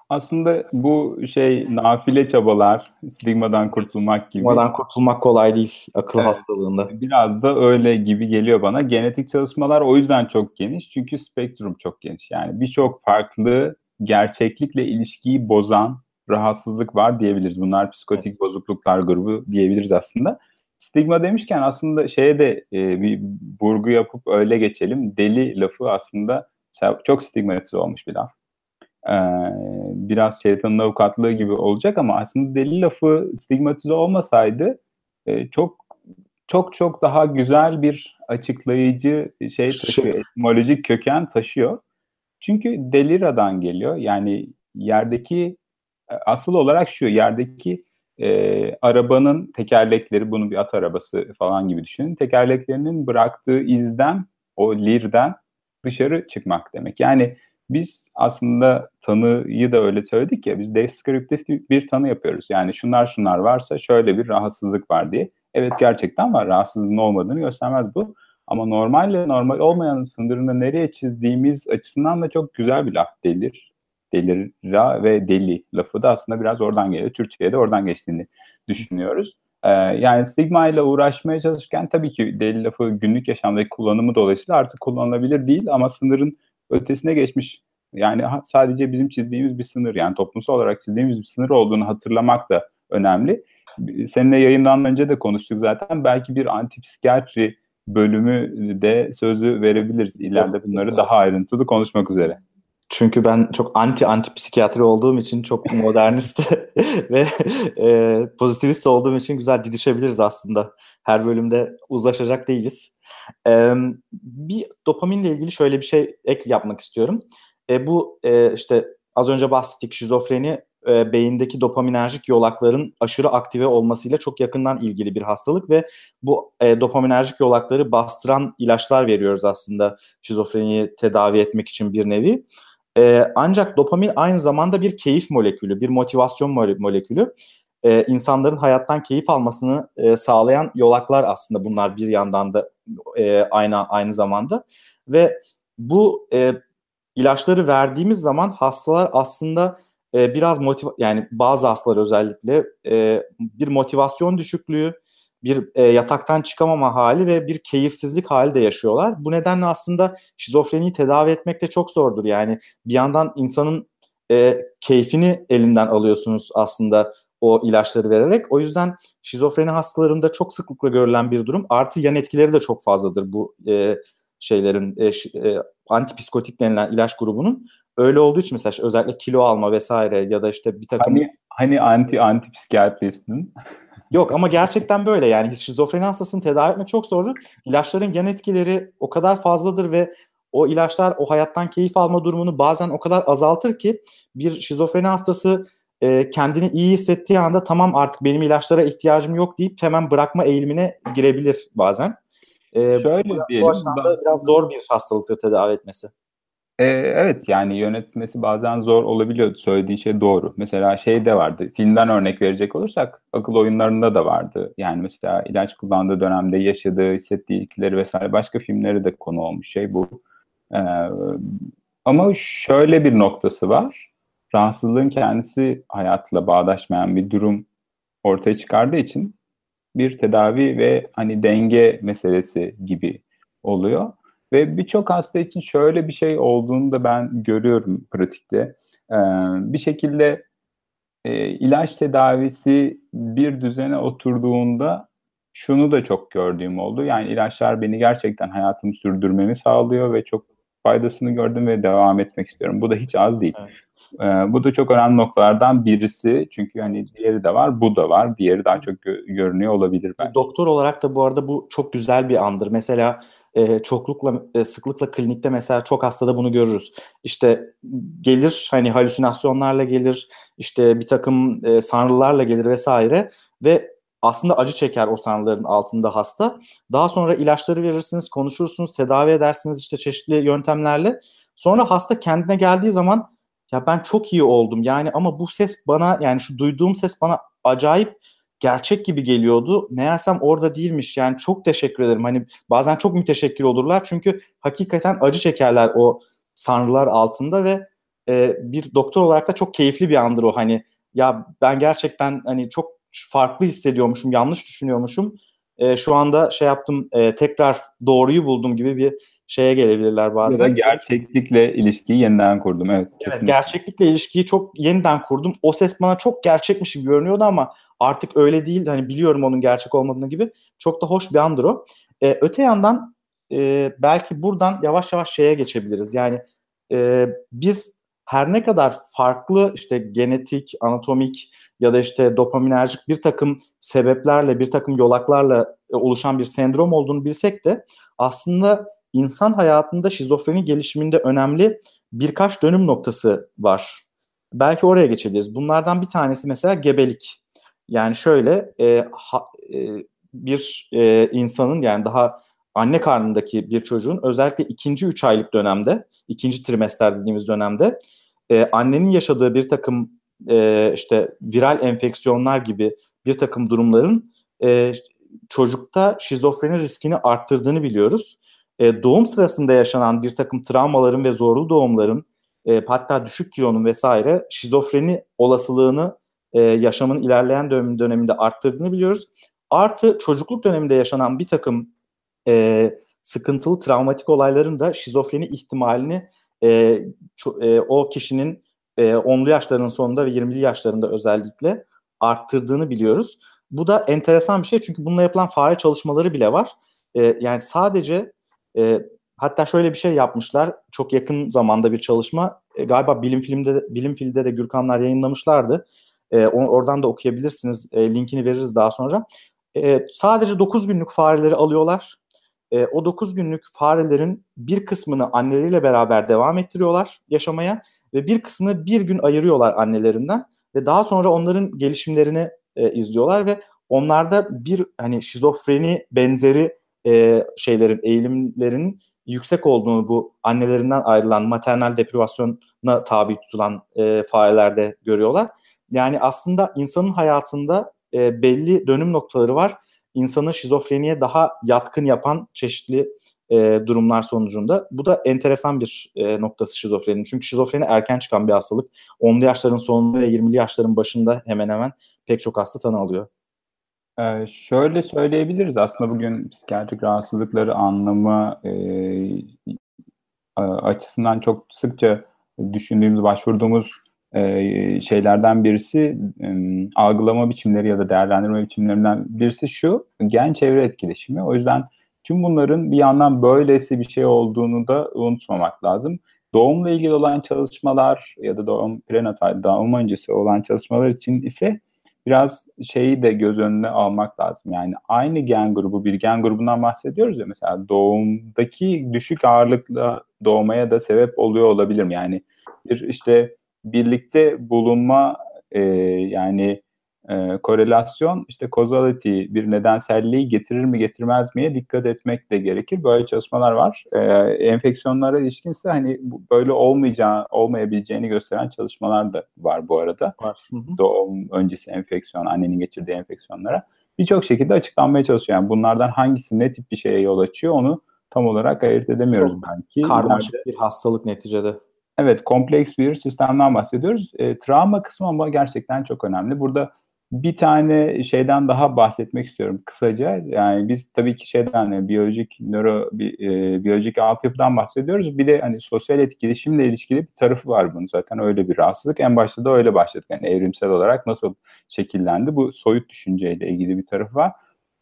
Aslında bu şey nafile çabalar, stigmadan kurtulmak gibi. Stigmadan kurtulmak kolay değil akıl evet, hastalığında. Biraz da öyle gibi geliyor bana. Genetik çalışmalar o yüzden çok geniş. Çünkü spektrum çok geniş. Yani birçok farklı gerçeklikle ilişkiyi bozan rahatsızlık var diyebiliriz. Bunlar psikotik evet. bozukluklar grubu diyebiliriz aslında. Stigma demişken aslında şeye de e, bir vurgu yapıp öyle geçelim. Deli lafı aslında çok stigmatize olmuş bir laf e, biraz şeytanın avukatlığı gibi olacak ama aslında deli lafı stigmatize olmasaydı e, çok çok çok daha güzel bir açıklayıcı şey taşıyor, etimolojik köken taşıyor. Çünkü deliradan geliyor. Yani yerdeki asıl olarak şu yerdeki e, arabanın tekerlekleri bunu bir at arabası falan gibi düşünün. Tekerleklerinin bıraktığı izden o lirden dışarı çıkmak demek. Yani biz aslında tanıyı da öyle söyledik ya biz deskriptif bir tanı yapıyoruz. Yani şunlar şunlar varsa şöyle bir rahatsızlık var diye. Evet gerçekten var. Rahatsızlığın olmadığını göstermez bu. Ama normalle normal olmayan sınırını nereye çizdiğimiz açısından da çok güzel bir laf delir. Delira ve deli lafı da aslında biraz oradan geliyor. Türkçe'ye oradan geçtiğini düşünüyoruz. Ee, yani stigma ile uğraşmaya çalışırken tabii ki deli lafı günlük yaşamdaki kullanımı dolayısıyla artık kullanılabilir değil ama sınırın ötesine geçmiş. Yani sadece bizim çizdiğimiz bir sınır yani toplumsal olarak çizdiğimiz bir sınır olduğunu hatırlamak da önemli. Seninle yayından önce de konuştuk zaten. Belki bir antipsikiyatri bölümü de sözü verebiliriz. İleride bunları daha ayrıntılı konuşmak üzere. Çünkü ben çok anti anti psikiyatri olduğum için çok modernist [LAUGHS] ve e, pozitivist olduğum için güzel didişebiliriz aslında. Her bölümde uzlaşacak değiliz. Bir dopaminle ilgili şöyle bir şey ek yapmak istiyorum. E, bu e, işte az önce bahsettik şizofreni e, beyindeki dopaminerjik yolakların aşırı aktive olmasıyla çok yakından ilgili bir hastalık ve bu dopaminerjik yolakları bastıran ilaçlar veriyoruz aslında şizofreniyi tedavi etmek için bir nevi. Ancak dopamin aynı zamanda bir keyif molekülü, bir motivasyon molekülü. E, insanların hayattan keyif almasını e, sağlayan yolaklar aslında bunlar bir yandan da e, aynı aynı zamanda ve bu e, ilaçları verdiğimiz zaman hastalar aslında e, biraz motiv yani bazı hastalar özellikle e, bir motivasyon düşüklüğü, bir e, yataktan çıkamama hali ve bir keyifsizlik hali de yaşıyorlar. Bu nedenle aslında şizofreniyi tedavi etmek de çok zordur. Yani bir yandan insanın e, keyfini elinden alıyorsunuz aslında o ilaçları vererek. O yüzden şizofreni hastalarında çok sıklıkla görülen bir durum. Artı yan etkileri de çok fazladır bu e, şeylerin e, e, antipsikotik denilen ilaç grubunun. Öyle olduğu için mesela özellikle kilo alma vesaire ya da işte bir takım... Hani, hani anti anti psikiyatristin. [LAUGHS] Yok ama gerçekten böyle yani şizofreni hastasını tedavi etmek çok zordur. İlaçların yan etkileri o kadar fazladır ve o ilaçlar o hayattan keyif alma durumunu bazen o kadar azaltır ki bir şizofreni hastası e, kendini iyi hissettiği anda tamam artık benim ilaçlara ihtiyacım yok deyip hemen bırakma eğilimine girebilir bazen. E, Şöyle bu, diyelim. Bu da biraz zor bir hastalıktır tedavi etmesi. Ee, evet yani yönetmesi bazen zor olabiliyor. Söylediğin şey doğru. Mesela şey de vardı. Filmden örnek verecek olursak akıl oyunlarında da vardı. Yani mesela ilaç kullandığı dönemde yaşadığı, hissettiği ilgileri vesaire başka filmleri de konu olmuş şey bu. Ee, ama şöyle bir noktası var. Rahatsızlığın kendisi hayatla bağdaşmayan bir durum ortaya çıkardığı için bir tedavi ve hani denge meselesi gibi oluyor. Ve birçok hasta için şöyle bir şey olduğunu da ben görüyorum pratikte. Ee, bir şekilde e, ilaç tedavisi bir düzene oturduğunda şunu da çok gördüğüm oldu. Yani ilaçlar beni gerçekten hayatımı sürdürmemi sağlıyor ve çok faydasını gördüm ve devam etmek istiyorum. Bu da hiç az değil. Evet. Ee, bu da çok önemli noktalardan birisi. Çünkü hani diğeri de var, bu da var. Diğeri daha çok gö- görünüyor olabilir belki. Doktor olarak da bu arada bu çok güzel bir andır. Mesela e, çoklukla e, sıklıkla klinikte mesela çok hastada bunu görürüz. İşte gelir hani halüsinasyonlarla gelir, işte bir takım e, sanrılarla gelir vesaire ve aslında acı çeker o sanrıların altında hasta. Daha sonra ilaçları verirsiniz, konuşursunuz, tedavi edersiniz işte çeşitli yöntemlerle. Sonra hasta kendine geldiği zaman ya ben çok iyi oldum yani ama bu ses bana yani şu duyduğum ses bana acayip gerçek gibi geliyordu. Meğersem orada değilmiş. Yani çok teşekkür ederim. Hani bazen çok müteşekkir olurlar. Çünkü hakikaten acı çekerler o sanrılar altında ve e, bir doktor olarak da çok keyifli bir andır o. Hani ya ben gerçekten hani çok farklı hissediyormuşum, yanlış düşünüyormuşum. E, şu anda şey yaptım, e, tekrar doğruyu buldum gibi bir şeye gelebilirler bazen. Ya da gerçeklikle ilişkiyi yeniden kurdum. Evet, kesinlikle. Evet, gerçeklikle ilişkiyi çok yeniden kurdum. O ses bana çok gerçekmiş gibi görünüyordu ama artık öyle değil. Hani biliyorum onun gerçek olmadığını gibi. Çok da hoş bir andır o. Ee, öte yandan e, belki buradan yavaş yavaş şeye geçebiliriz. Yani e, biz her ne kadar farklı işte genetik, anatomik ya da işte dopaminerjik bir takım sebeplerle, bir takım yolaklarla e, oluşan bir sendrom olduğunu bilsek de aslında insan hayatında şizofreni gelişiminde önemli birkaç dönüm noktası var. Belki oraya geçebiliriz. Bunlardan bir tanesi mesela gebelik. Yani şöyle e, ha, e, bir e, insanın yani daha anne karnındaki bir çocuğun özellikle ikinci üç aylık dönemde, ikinci trimester dediğimiz dönemde e, annenin yaşadığı bir takım e, işte viral enfeksiyonlar gibi bir takım durumların e, çocukta şizofreni riskini arttırdığını biliyoruz e, doğum sırasında yaşanan bir takım travmaların ve zorlu doğumların e, hatta düşük kilonun vesaire şizofreni olasılığını e, yaşamın ilerleyen dönem, döneminde arttırdığını biliyoruz. Artı çocukluk döneminde yaşanan bir takım e, sıkıntılı travmatik olayların da şizofreni ihtimalini e, ço- e, o kişinin e, 10'lu yaşlarının sonunda ve 20'li yaşlarında özellikle arttırdığını biliyoruz. Bu da enteresan bir şey çünkü bununla yapılan fare çalışmaları bile var. E, yani sadece e, hatta şöyle bir şey yapmışlar. Çok yakın zamanda bir çalışma. E, galiba bilim filmde bilim filmde de Gürkanlar yayınlamışlardı. E, oradan da okuyabilirsiniz. E, linkini veririz daha sonra. E, sadece 9 günlük fareleri alıyorlar. E, o 9 günlük farelerin bir kısmını anneleriyle beraber devam ettiriyorlar yaşamaya ve bir kısmını bir gün ayırıyorlar annelerinden ve daha sonra onların gelişimlerini e, izliyorlar ve onlarda bir hani şizofreni benzeri e, şeylerin, eğilimlerin yüksek olduğunu bu annelerinden ayrılan maternal deprivasyona tabi tutulan e, farelerde görüyorlar. Yani aslında insanın hayatında e, belli dönüm noktaları var. İnsanı şizofreniye daha yatkın yapan çeşitli e, durumlar sonucunda. Bu da enteresan bir e, noktası şizofrenin. Çünkü şizofreni erken çıkan bir hastalık. 10'lu yaşların sonunda ve 20'li yaşların başında hemen hemen pek çok hasta tanı alıyor. Ee, şöyle söyleyebiliriz aslında bugün psikiyatrik rahatsızlıkları anlamı e, açısından çok sıkça düşündüğümüz, başvurduğumuz e, şeylerden birisi e, algılama biçimleri ya da değerlendirme biçimlerinden birisi şu gen çevre etkileşimi. O yüzden tüm bunların bir yandan böylesi bir şey olduğunu da unutmamak lazım. Doğumla ilgili olan çalışmalar ya da doğum prenatal, doğum öncesi olan çalışmalar için ise biraz şeyi de göz önüne almak lazım. Yani aynı gen grubu bir gen grubundan bahsediyoruz ya mesela doğumdaki düşük ağırlıkla doğmaya da sebep oluyor olabilir mi? Yani bir işte birlikte bulunma e, yani e, korelasyon işte causality bir nedenselliği getirir mi getirmez miye dikkat etmek de gerekir. Böyle çalışmalar var. E, enfeksiyonlara ilişkin ise hani böyle olmayacağı olmayabileceğini gösteren çalışmalar da var bu arada. Var. Hı hı. Doğum öncesi enfeksiyon, annenin geçirdiği enfeksiyonlara birçok şekilde açıklanmaya çalışıyor. Yani bunlardan hangisi ne tip bir şeye yol açıyor onu tam olarak ayırt edemiyoruz Çok belki. Karmaşık bir hastalık neticede. Evet, kompleks bir sistemden bahsediyoruz. E, travma kısmı ama gerçekten çok önemli. Burada bir tane şeyden daha bahsetmek istiyorum kısaca. Yani biz tabii ki şeyden hani biyolojik nöro bi, e, biyolojik altyapıdan bahsediyoruz. Bir de hani sosyal etkileşimle ilişkili bir tarafı var bunun zaten öyle bir rahatsızlık. En başta da öyle başladık. Yani evrimsel olarak nasıl şekillendi bu soyut düşünceyle ilgili bir tarafı var.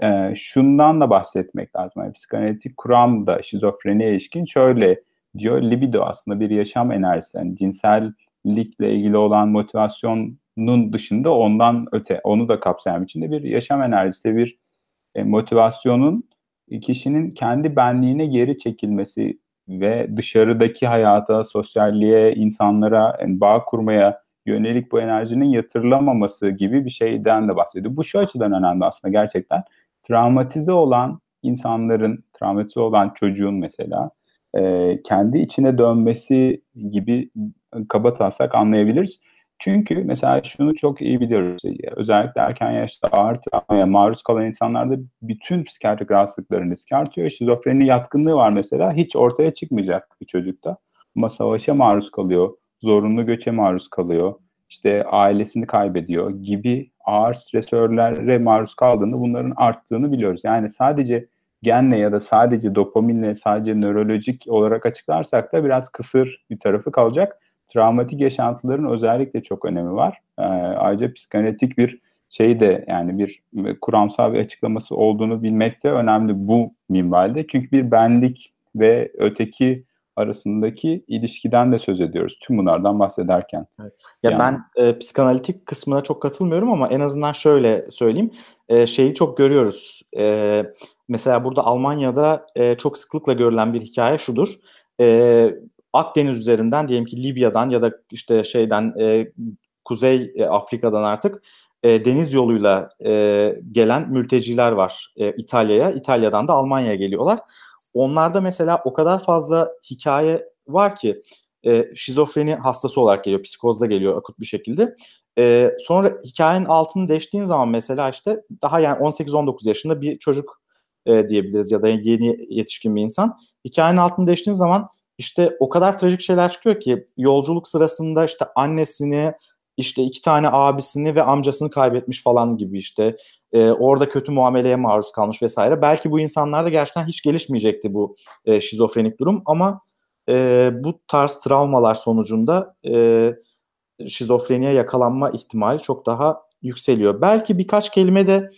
E, şundan da bahsetmek lazım. Yani psikanalitik kuram da şizofreniye ilişkin şöyle diyor. Libido aslında bir yaşam enerjisi. Yani cinsellikle ilgili olan motivasyon nun dışında ondan öte, onu da kapsayan biçimde bir yaşam enerjisi, bir e, motivasyonun kişinin kendi benliğine geri çekilmesi ve dışarıdaki hayata, sosyalliğe, insanlara yani bağ kurmaya yönelik bu enerjinin yatırılamaması gibi bir şeyden de bahsediyor. Bu şu açıdan önemli aslında gerçekten. Travmatize olan insanların, travmatize olan çocuğun mesela e, kendi içine dönmesi gibi kaba taslak anlayabiliriz. Çünkü mesela şunu çok iyi biliyoruz. Özellikle erken yaşta ağır travmaya maruz kalan insanlarda bütün psikiyatrik rahatsızlıkların riski artıyor. Şizofreni yatkınlığı var mesela. Hiç ortaya çıkmayacak bir çocukta. Ama savaşa maruz kalıyor. Zorunlu göçe maruz kalıyor. işte ailesini kaybediyor gibi ağır stresörlere maruz kaldığında bunların arttığını biliyoruz. Yani sadece genle ya da sadece dopaminle, sadece nörolojik olarak açıklarsak da biraz kısır bir tarafı kalacak travmatik yaşantıların özellikle çok önemi var. E, ayrıca psikanalitik bir şey de yani bir kuramsal bir açıklaması olduğunu bilmek de önemli bu minvalde. Çünkü bir benlik ve öteki arasındaki ilişkiden de söz ediyoruz. Tüm bunlardan bahsederken. Evet. Ya yani. ben e, psikanalitik kısmına çok katılmıyorum ama en azından şöyle söyleyeyim. E, şeyi çok görüyoruz. E, mesela burada Almanya'da e, çok sıklıkla görülen bir hikaye şudur. E, Akdeniz üzerinden diyelim ki Libya'dan ya da işte şeyden e, Kuzey e, Afrika'dan artık e, deniz yoluyla e, gelen mülteciler var e, İtalya'ya. İtalya'dan da Almanya'ya geliyorlar. Onlarda mesela o kadar fazla hikaye var ki e, şizofreni hastası olarak geliyor, psikozda geliyor akut bir şekilde. E, sonra hikayenin altını deştiğin zaman mesela işte daha yani 18-19 yaşında bir çocuk e, diyebiliriz ya da yeni yetişkin bir insan. Hikayenin altını deştiğin zaman işte o kadar trajik şeyler çıkıyor ki yolculuk sırasında işte annesini, işte iki tane abisini ve amcasını kaybetmiş falan gibi işte e, orada kötü muameleye maruz kalmış vesaire. Belki bu insanlarda gerçekten hiç gelişmeyecekti bu e, şizofrenik durum ama e, bu tarz travmalar sonucunda e, şizofreniye yakalanma ihtimali çok daha yükseliyor. Belki birkaç kelime de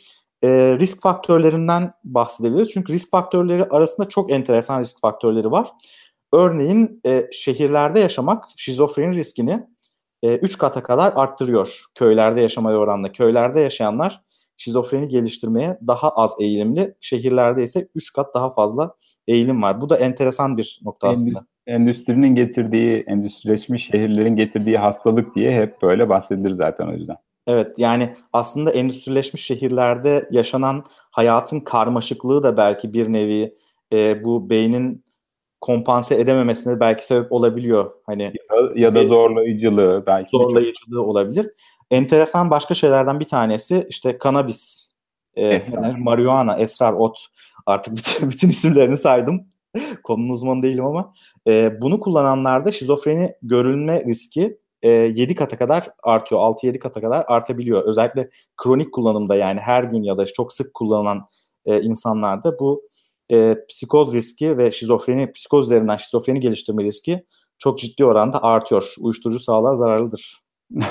e, risk faktörlerinden bahsedebiliriz. Çünkü risk faktörleri arasında çok enteresan risk faktörleri var. Örneğin e, şehirlerde yaşamak şizofreni riskini 3 e, kata kadar arttırıyor köylerde yaşamaya oranla. Köylerde yaşayanlar şizofreni geliştirmeye daha az eğilimli. Şehirlerde ise 3 kat daha fazla eğilim var. Bu da enteresan bir nokta aslında. Endüstrinin getirdiği, endüstrileşmiş şehirlerin getirdiği hastalık diye hep böyle bahsedilir zaten o yüzden. Evet yani aslında endüstrileşmiş şehirlerde yaşanan hayatın karmaşıklığı da belki bir nevi e, bu beynin kompanse edememesine belki sebep olabiliyor. Hani ya da, ya da zorlayıcılığı belki zorlayıcılığı olabilir. Enteresan başka şeylerden bir tanesi işte kanabis, e, marihuana, esrar, ot. Artık bütün, [LAUGHS] bütün isimlerini saydım. Konunun uzmanı değilim ama e, bunu kullananlarda şizofreni görülme riski e, 7 kata kadar artıyor. 6-7 kata kadar artabiliyor. Özellikle kronik kullanımda yani her gün ya da çok sık kullanılan e, insanlarda bu e, psikoz riski ve şizofreni, psikoz üzerinden şizofreni geliştirme riski çok ciddi oranda artıyor. Uyuşturucu sağlığa zararlıdır. [LAUGHS]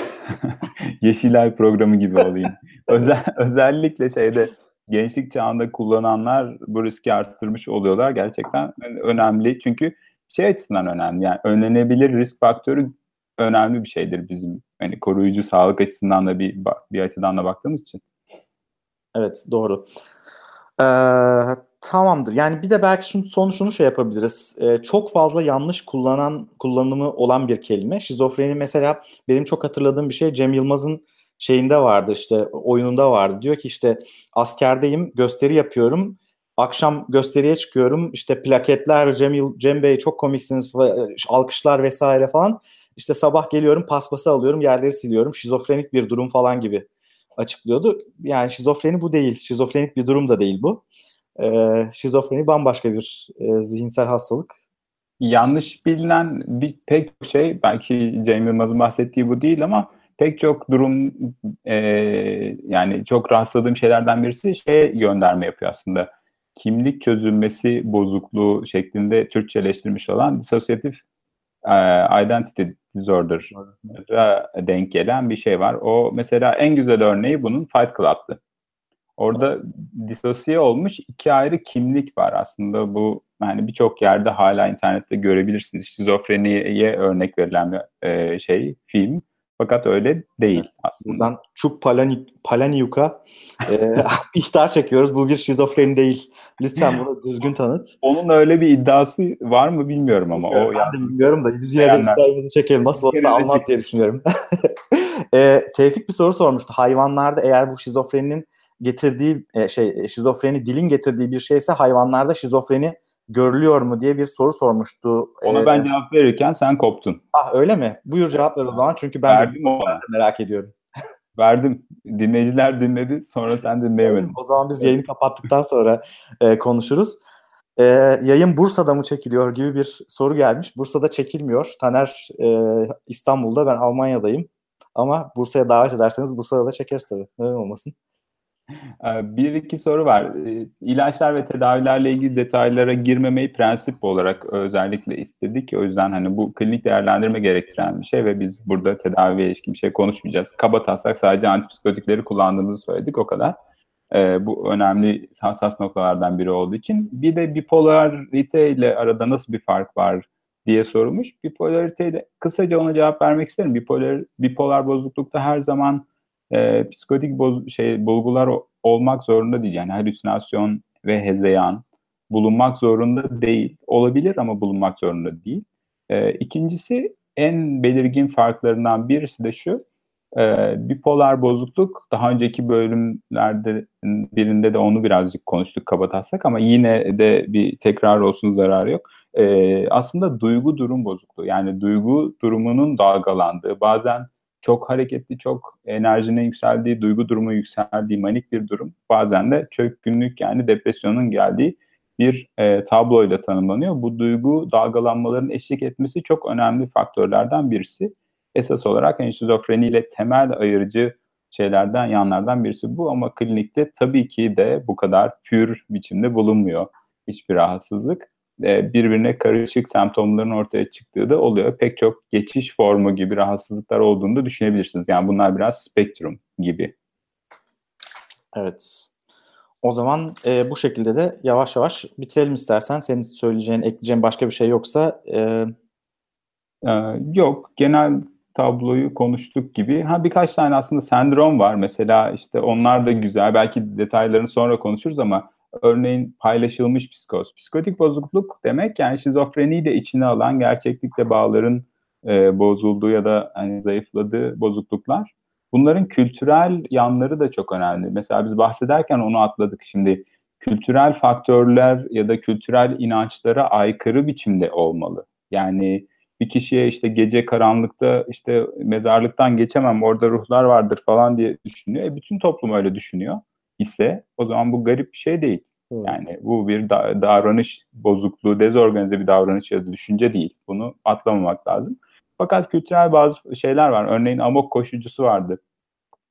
Yeşilay programı gibi olayım. [LAUGHS] Özel, özellikle şeyde gençlik çağında kullananlar bu riski arttırmış oluyorlar. Gerçekten önemli. Çünkü şey açısından önemli. Yani önlenebilir risk faktörü önemli bir şeydir bizim hani koruyucu sağlık açısından da bir bir açıdan da baktığımız için. Evet doğru. Ee, tamamdır. Yani bir de belki şunu, son şunu şey yapabiliriz. Ee, çok fazla yanlış kullanan kullanımı olan bir kelime. Şizofreni mesela benim çok hatırladığım bir şey Cem Yılmaz'ın şeyinde vardı işte oyununda vardı. Diyor ki işte askerdeyim gösteri yapıyorum. Akşam gösteriye çıkıyorum. İşte plaketler Cem, Cem Bey çok komiksiniz alkışlar vesaire falan. İşte sabah geliyorum paspası alıyorum yerleri siliyorum. Şizofrenik bir durum falan gibi açıklıyordu. Yani şizofreni bu değil. Şizofrenik bir durum da değil bu. Ee, şizofreni bambaşka bir e, zihinsel hastalık. Yanlış bilinen bir pek şey belki Cem Yılmaz'ın bahsettiği bu değil ama pek çok durum e, yani çok rahatsızladığım şeylerden birisi şey gönderme yapıyor aslında. Kimlik çözülmesi bozukluğu şeklinde Türkçeleştirmiş olan disosyatif e, identity disorder'a denk gelen bir şey var. O mesela en güzel örneği bunun Fight Club'tı. Orada disosiye olmuş iki ayrı kimlik var aslında bu yani birçok yerde hala internette görebilirsiniz. Şizofreniye örnek verilen bir e, şey film. Fakat öyle değil aslında. Buradan Çuk Palani, Palaniuk'a e, [LAUGHS] ihtar çekiyoruz. Bu bir şizofreni değil. Lütfen bunu [LAUGHS] düzgün tanıt. Onun öyle bir iddiası var mı bilmiyorum ama. Bilmiyorum, o ben yani, de bilmiyorum da biz yine de iddiamızı çekelim. Nasıl olsa almaz diye düşünüyorum. [LAUGHS] e, Tevfik bir soru sormuştu. Hayvanlarda eğer bu şizofreninin getirdiği e, şey şizofreni dilin getirdiği bir şeyse hayvanlarda şizofreni görülüyor mu diye bir soru sormuştu. Ona ee, ben cevap verirken sen koptun. Ah öyle mi? Buyur cevap ver o zaman çünkü ben Verdim de, ona. [LAUGHS] merak ediyorum. Verdim. Dinleyiciler dinledi sonra sen dinleyemedin. o zaman biz yayını kapattıktan sonra e, konuşuruz. E, yayın Bursa'da mı çekiliyor gibi bir soru gelmiş. Bursa'da çekilmiyor. Taner e, İstanbul'da ben Almanya'dayım. Ama Bursa'ya davet ederseniz Bursa'da da çekeriz tabii. Neden olmasın? Ee, bir iki soru var. Ee, ilaçlar ve tedavilerle ilgili detaylara girmemeyi prensip olarak özellikle istedik. O yüzden hani bu klinik değerlendirme gerektiren bir şey ve biz burada tedaviye ilişkin bir şey konuşmayacağız. Kaba taslak sadece antipsikotikleri kullandığımızı söyledik o kadar. Ee, bu önemli hassas noktalardan biri olduğu için. Bir de bipolarite ile arada nasıl bir fark var diye sormuş. Bipolarite ile kısaca ona cevap vermek isterim. Bipolar, bipolar bozuklukta her zaman e, psikotik boz, şey bulgular olmak zorunda değil. Yani halüsinasyon ve hezeyan bulunmak zorunda değil. Olabilir ama bulunmak zorunda değil. E, ikincisi en belirgin farklarından birisi de şu. E, bipolar bozukluk daha önceki bölümlerde birinde de onu birazcık konuştuk kabataslak ama yine de bir tekrar olsun zararı yok. E, aslında duygu durum bozukluğu yani duygu durumunun dalgalandığı bazen çok hareketli, çok enerjinin yükseldiği, duygu durumu yükseldiği manik bir durum. Bazen de çökkünlük yani depresyonun geldiği bir e, tabloyla tanımlanıyor. Bu duygu dalgalanmaların eşlik etmesi çok önemli faktörlerden birisi. Esas olarak yani şizofreni ile temel ayırıcı şeylerden, yanlardan birisi bu ama klinikte tabii ki de bu kadar pür biçimde bulunmuyor hiçbir rahatsızlık. E, birbirine karışık semptomların ortaya çıktığı da oluyor. Pek çok geçiş formu gibi rahatsızlıklar olduğunu da düşünebilirsiniz. Yani bunlar biraz spektrum gibi. Evet. O zaman e, bu şekilde de yavaş yavaş bitirelim istersen. Senin söyleyeceğin, ekleyeceğin başka bir şey yoksa. E... Ee, yok. Genel tabloyu konuştuk gibi. Ha birkaç tane aslında sendrom var. Mesela işte onlar da güzel. Belki detaylarını sonra konuşuruz ama örneğin paylaşılmış psikoz. Psikotik bozukluk demek yani şizofreniyi de içine alan gerçeklikle bağların e, bozulduğu ya da hani zayıfladığı bozukluklar. Bunların kültürel yanları da çok önemli. Mesela biz bahsederken onu atladık. Şimdi kültürel faktörler ya da kültürel inançlara aykırı biçimde olmalı. Yani bir kişiye işte gece karanlıkta işte mezarlıktan geçemem orada ruhlar vardır falan diye düşünüyor. E bütün toplum öyle düşünüyor ise o zaman bu garip bir şey değil. Hmm. Yani bu bir da- davranış bozukluğu, dezorganize bir davranış ya da düşünce değil. Bunu atlamamak lazım. Fakat kültürel bazı şeyler var. Örneğin Amok koşucusu vardı.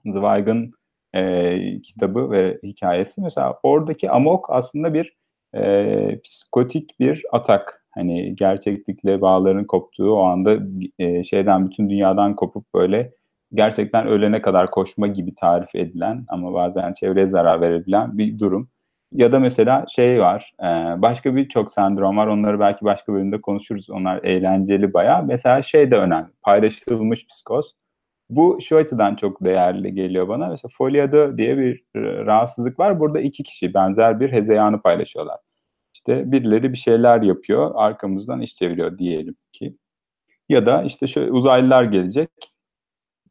Zweig'ın e, kitabı ve hikayesi. Mesela oradaki Amok aslında bir e, psikotik bir atak. Hani gerçeklikle bağların koptuğu o anda e, şeyden bütün dünyadan kopup böyle gerçekten ölene kadar koşma gibi tarif edilen ama bazen çevreye zarar verebilen bir durum. Ya da mesela şey var, e, başka birçok sendrom var. Onları belki başka bölümde konuşuruz. Onlar eğlenceli bayağı. Mesela şey de önemli, paylaşılmış psikoz. Bu şu açıdan çok değerli geliyor bana. Mesela foliado diye bir rahatsızlık var. Burada iki kişi benzer bir hezeyanı paylaşıyorlar. İşte birileri bir şeyler yapıyor, arkamızdan iş çeviriyor diyelim ki. Ya da işte şöyle uzaylılar gelecek,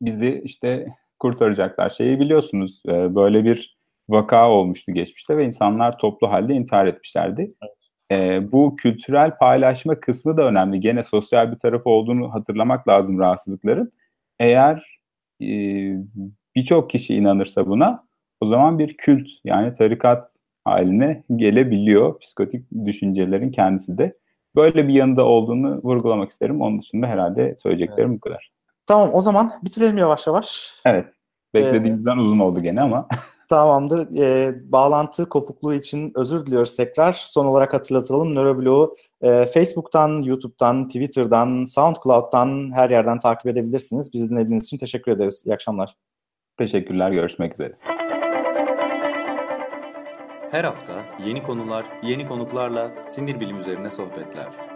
bizi işte kurtaracaklar. Şeyi biliyorsunuz, böyle bir vaka olmuştu geçmişte ve insanlar toplu halde intihar etmişlerdi. Evet. E, bu kültürel paylaşma kısmı da önemli. Gene sosyal bir tarafı olduğunu hatırlamak lazım rahatsızlıkların. Eğer e, birçok kişi inanırsa buna o zaman bir kült yani tarikat haline gelebiliyor psikotik düşüncelerin kendisi de. Böyle bir yanında olduğunu vurgulamak isterim. Onun dışında herhalde söyleyeceklerim evet. bu kadar. Tamam o zaman bitirelim yavaş yavaş. Evet. Beklediğimizden ee, uzun oldu gene ama. [LAUGHS] Tamamdır. E, bağlantı kopukluğu için özür diliyoruz tekrar. Son olarak hatırlatalım. Nöroblog'u e, Facebook'tan, YouTube'dan, Twitter'dan, SoundCloud'dan her yerden takip edebilirsiniz. Bizi dinlediğiniz için teşekkür ederiz. İyi akşamlar. Teşekkürler. Görüşmek üzere. Her hafta yeni konular, yeni konuklarla sinir bilim üzerine sohbetler.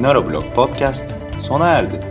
Nöroblog Podcast sona erdi.